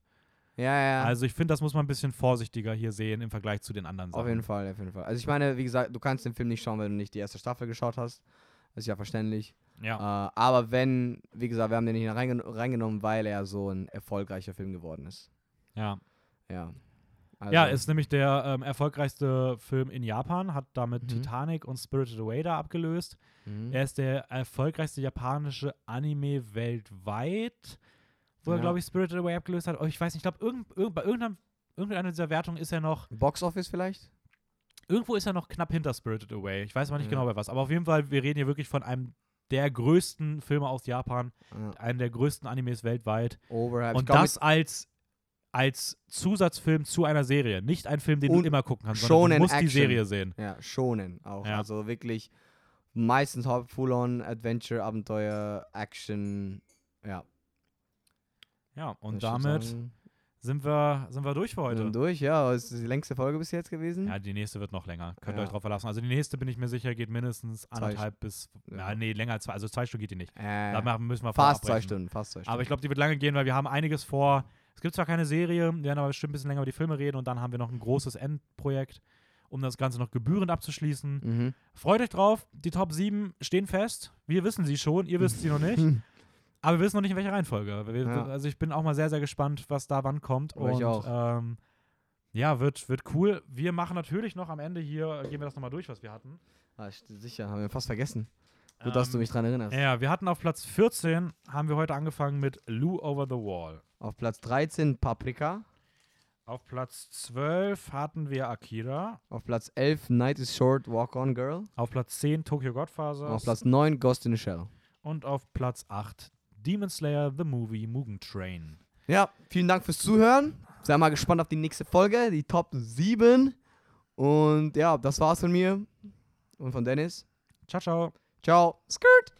Ja, ja, Also ich finde, das muss man ein bisschen vorsichtiger hier sehen im Vergleich zu den anderen Sachen. auf jeden Fall, auf jeden Fall. Also ich meine, wie gesagt, du kannst den Film nicht schauen, wenn du nicht die erste Staffel geschaut hast. Das ist ja verständlich. Ja. Äh, aber wenn, wie gesagt, wir haben den nicht reingen reingenommen, weil er so ein erfolgreicher Film geworden ist. ja. Ja. Also, ja, ist nämlich der ähm, erfolgreichste Film in Japan, hat damit Mhm. Titanic und Spirited Away da abgelöst. mhm. Er ist der erfolgreichste japanische Anime weltweit, wo er, Ja. glaube ich, Spirited Away abgelöst hat. Oh, ich weiß nicht, ich glaube, irgend, irgend, bei irgendeiner, irgendeiner dieser Wertungen ist er noch, Box Office vielleicht? irgendwo ist er noch knapp hinter Spirited Away. Ich weiß aber nicht Ja. genau bei was. Aber auf jeden Fall, wir reden hier wirklich von einem der größten Filme aus Japan, Ja. einem der größten Animes weltweit. Overhyped. Und das als, als Zusatzfilm zu einer Serie. Nicht ein Film, den Und du immer gucken kannst, sondern du musst die Action. Serie sehen. Ja, Shonen auch. Ja. Also wirklich meistens Full-on Adventure, Abenteuer, Action. Ja. Ja, und damit sagen, sind wir, sind wir durch für wir heute. sind durch. Ja, es ist die längste Folge bis jetzt gewesen. Ja, die nächste wird noch länger. Könnt ihr Ja. euch drauf verlassen. Also die nächste, bin ich mir sicher, geht mindestens anderthalb bis, Ja. ja, nee, länger als zwei. Also zwei Stunden geht die nicht. Äh, Da machen- müssen wir fast zwei. Stunden, fast zwei Stunden. Aber ich glaube, die wird lange gehen, weil wir haben einiges vor. Es gibt zwar keine Serie, wir werden aber bestimmt ein bisschen länger über die Filme reden und dann haben wir noch ein großes Endprojekt, um das Ganze noch gebührend abzuschließen. mhm. Freut euch drauf, die Top 7 stehen fest. Wir wissen sie schon, ihr wisst sie noch nicht. Aber wir wissen noch nicht, in welcher Reihenfolge. Wir, Ja. Also ich bin auch mal sehr, sehr gespannt, was da wann kommt. Ich und auch. Ähm, ja, wird, wird cool. Wir machen natürlich noch am Ende hier, gehen wir das nochmal durch, was wir hatten. ah, st- sicher, haben wir fast vergessen. Gut, dass du Ähm, mich dran erinnerst. Ja, wir hatten auf Platz 14, haben wir heute angefangen mit Lou Over the Wall. Auf Platz 13 Paprika. Auf Platz 12 hatten wir Akira. Auf Platz 11 Night is Short, Walk On Girl. Auf Platz 10 Tokyo Godfathers. Auf Platz 9 Ghost in the Shell. und auf Platz 8 Demon Slayer The Movie Mugen Train. Ja, vielen Dank fürs Zuhören. Sei mal gespannt auf die nächste Folge, die Top 7. Und ja, das war's von mir und von Dennis. Ciao, ciao. Ciao. Skirt.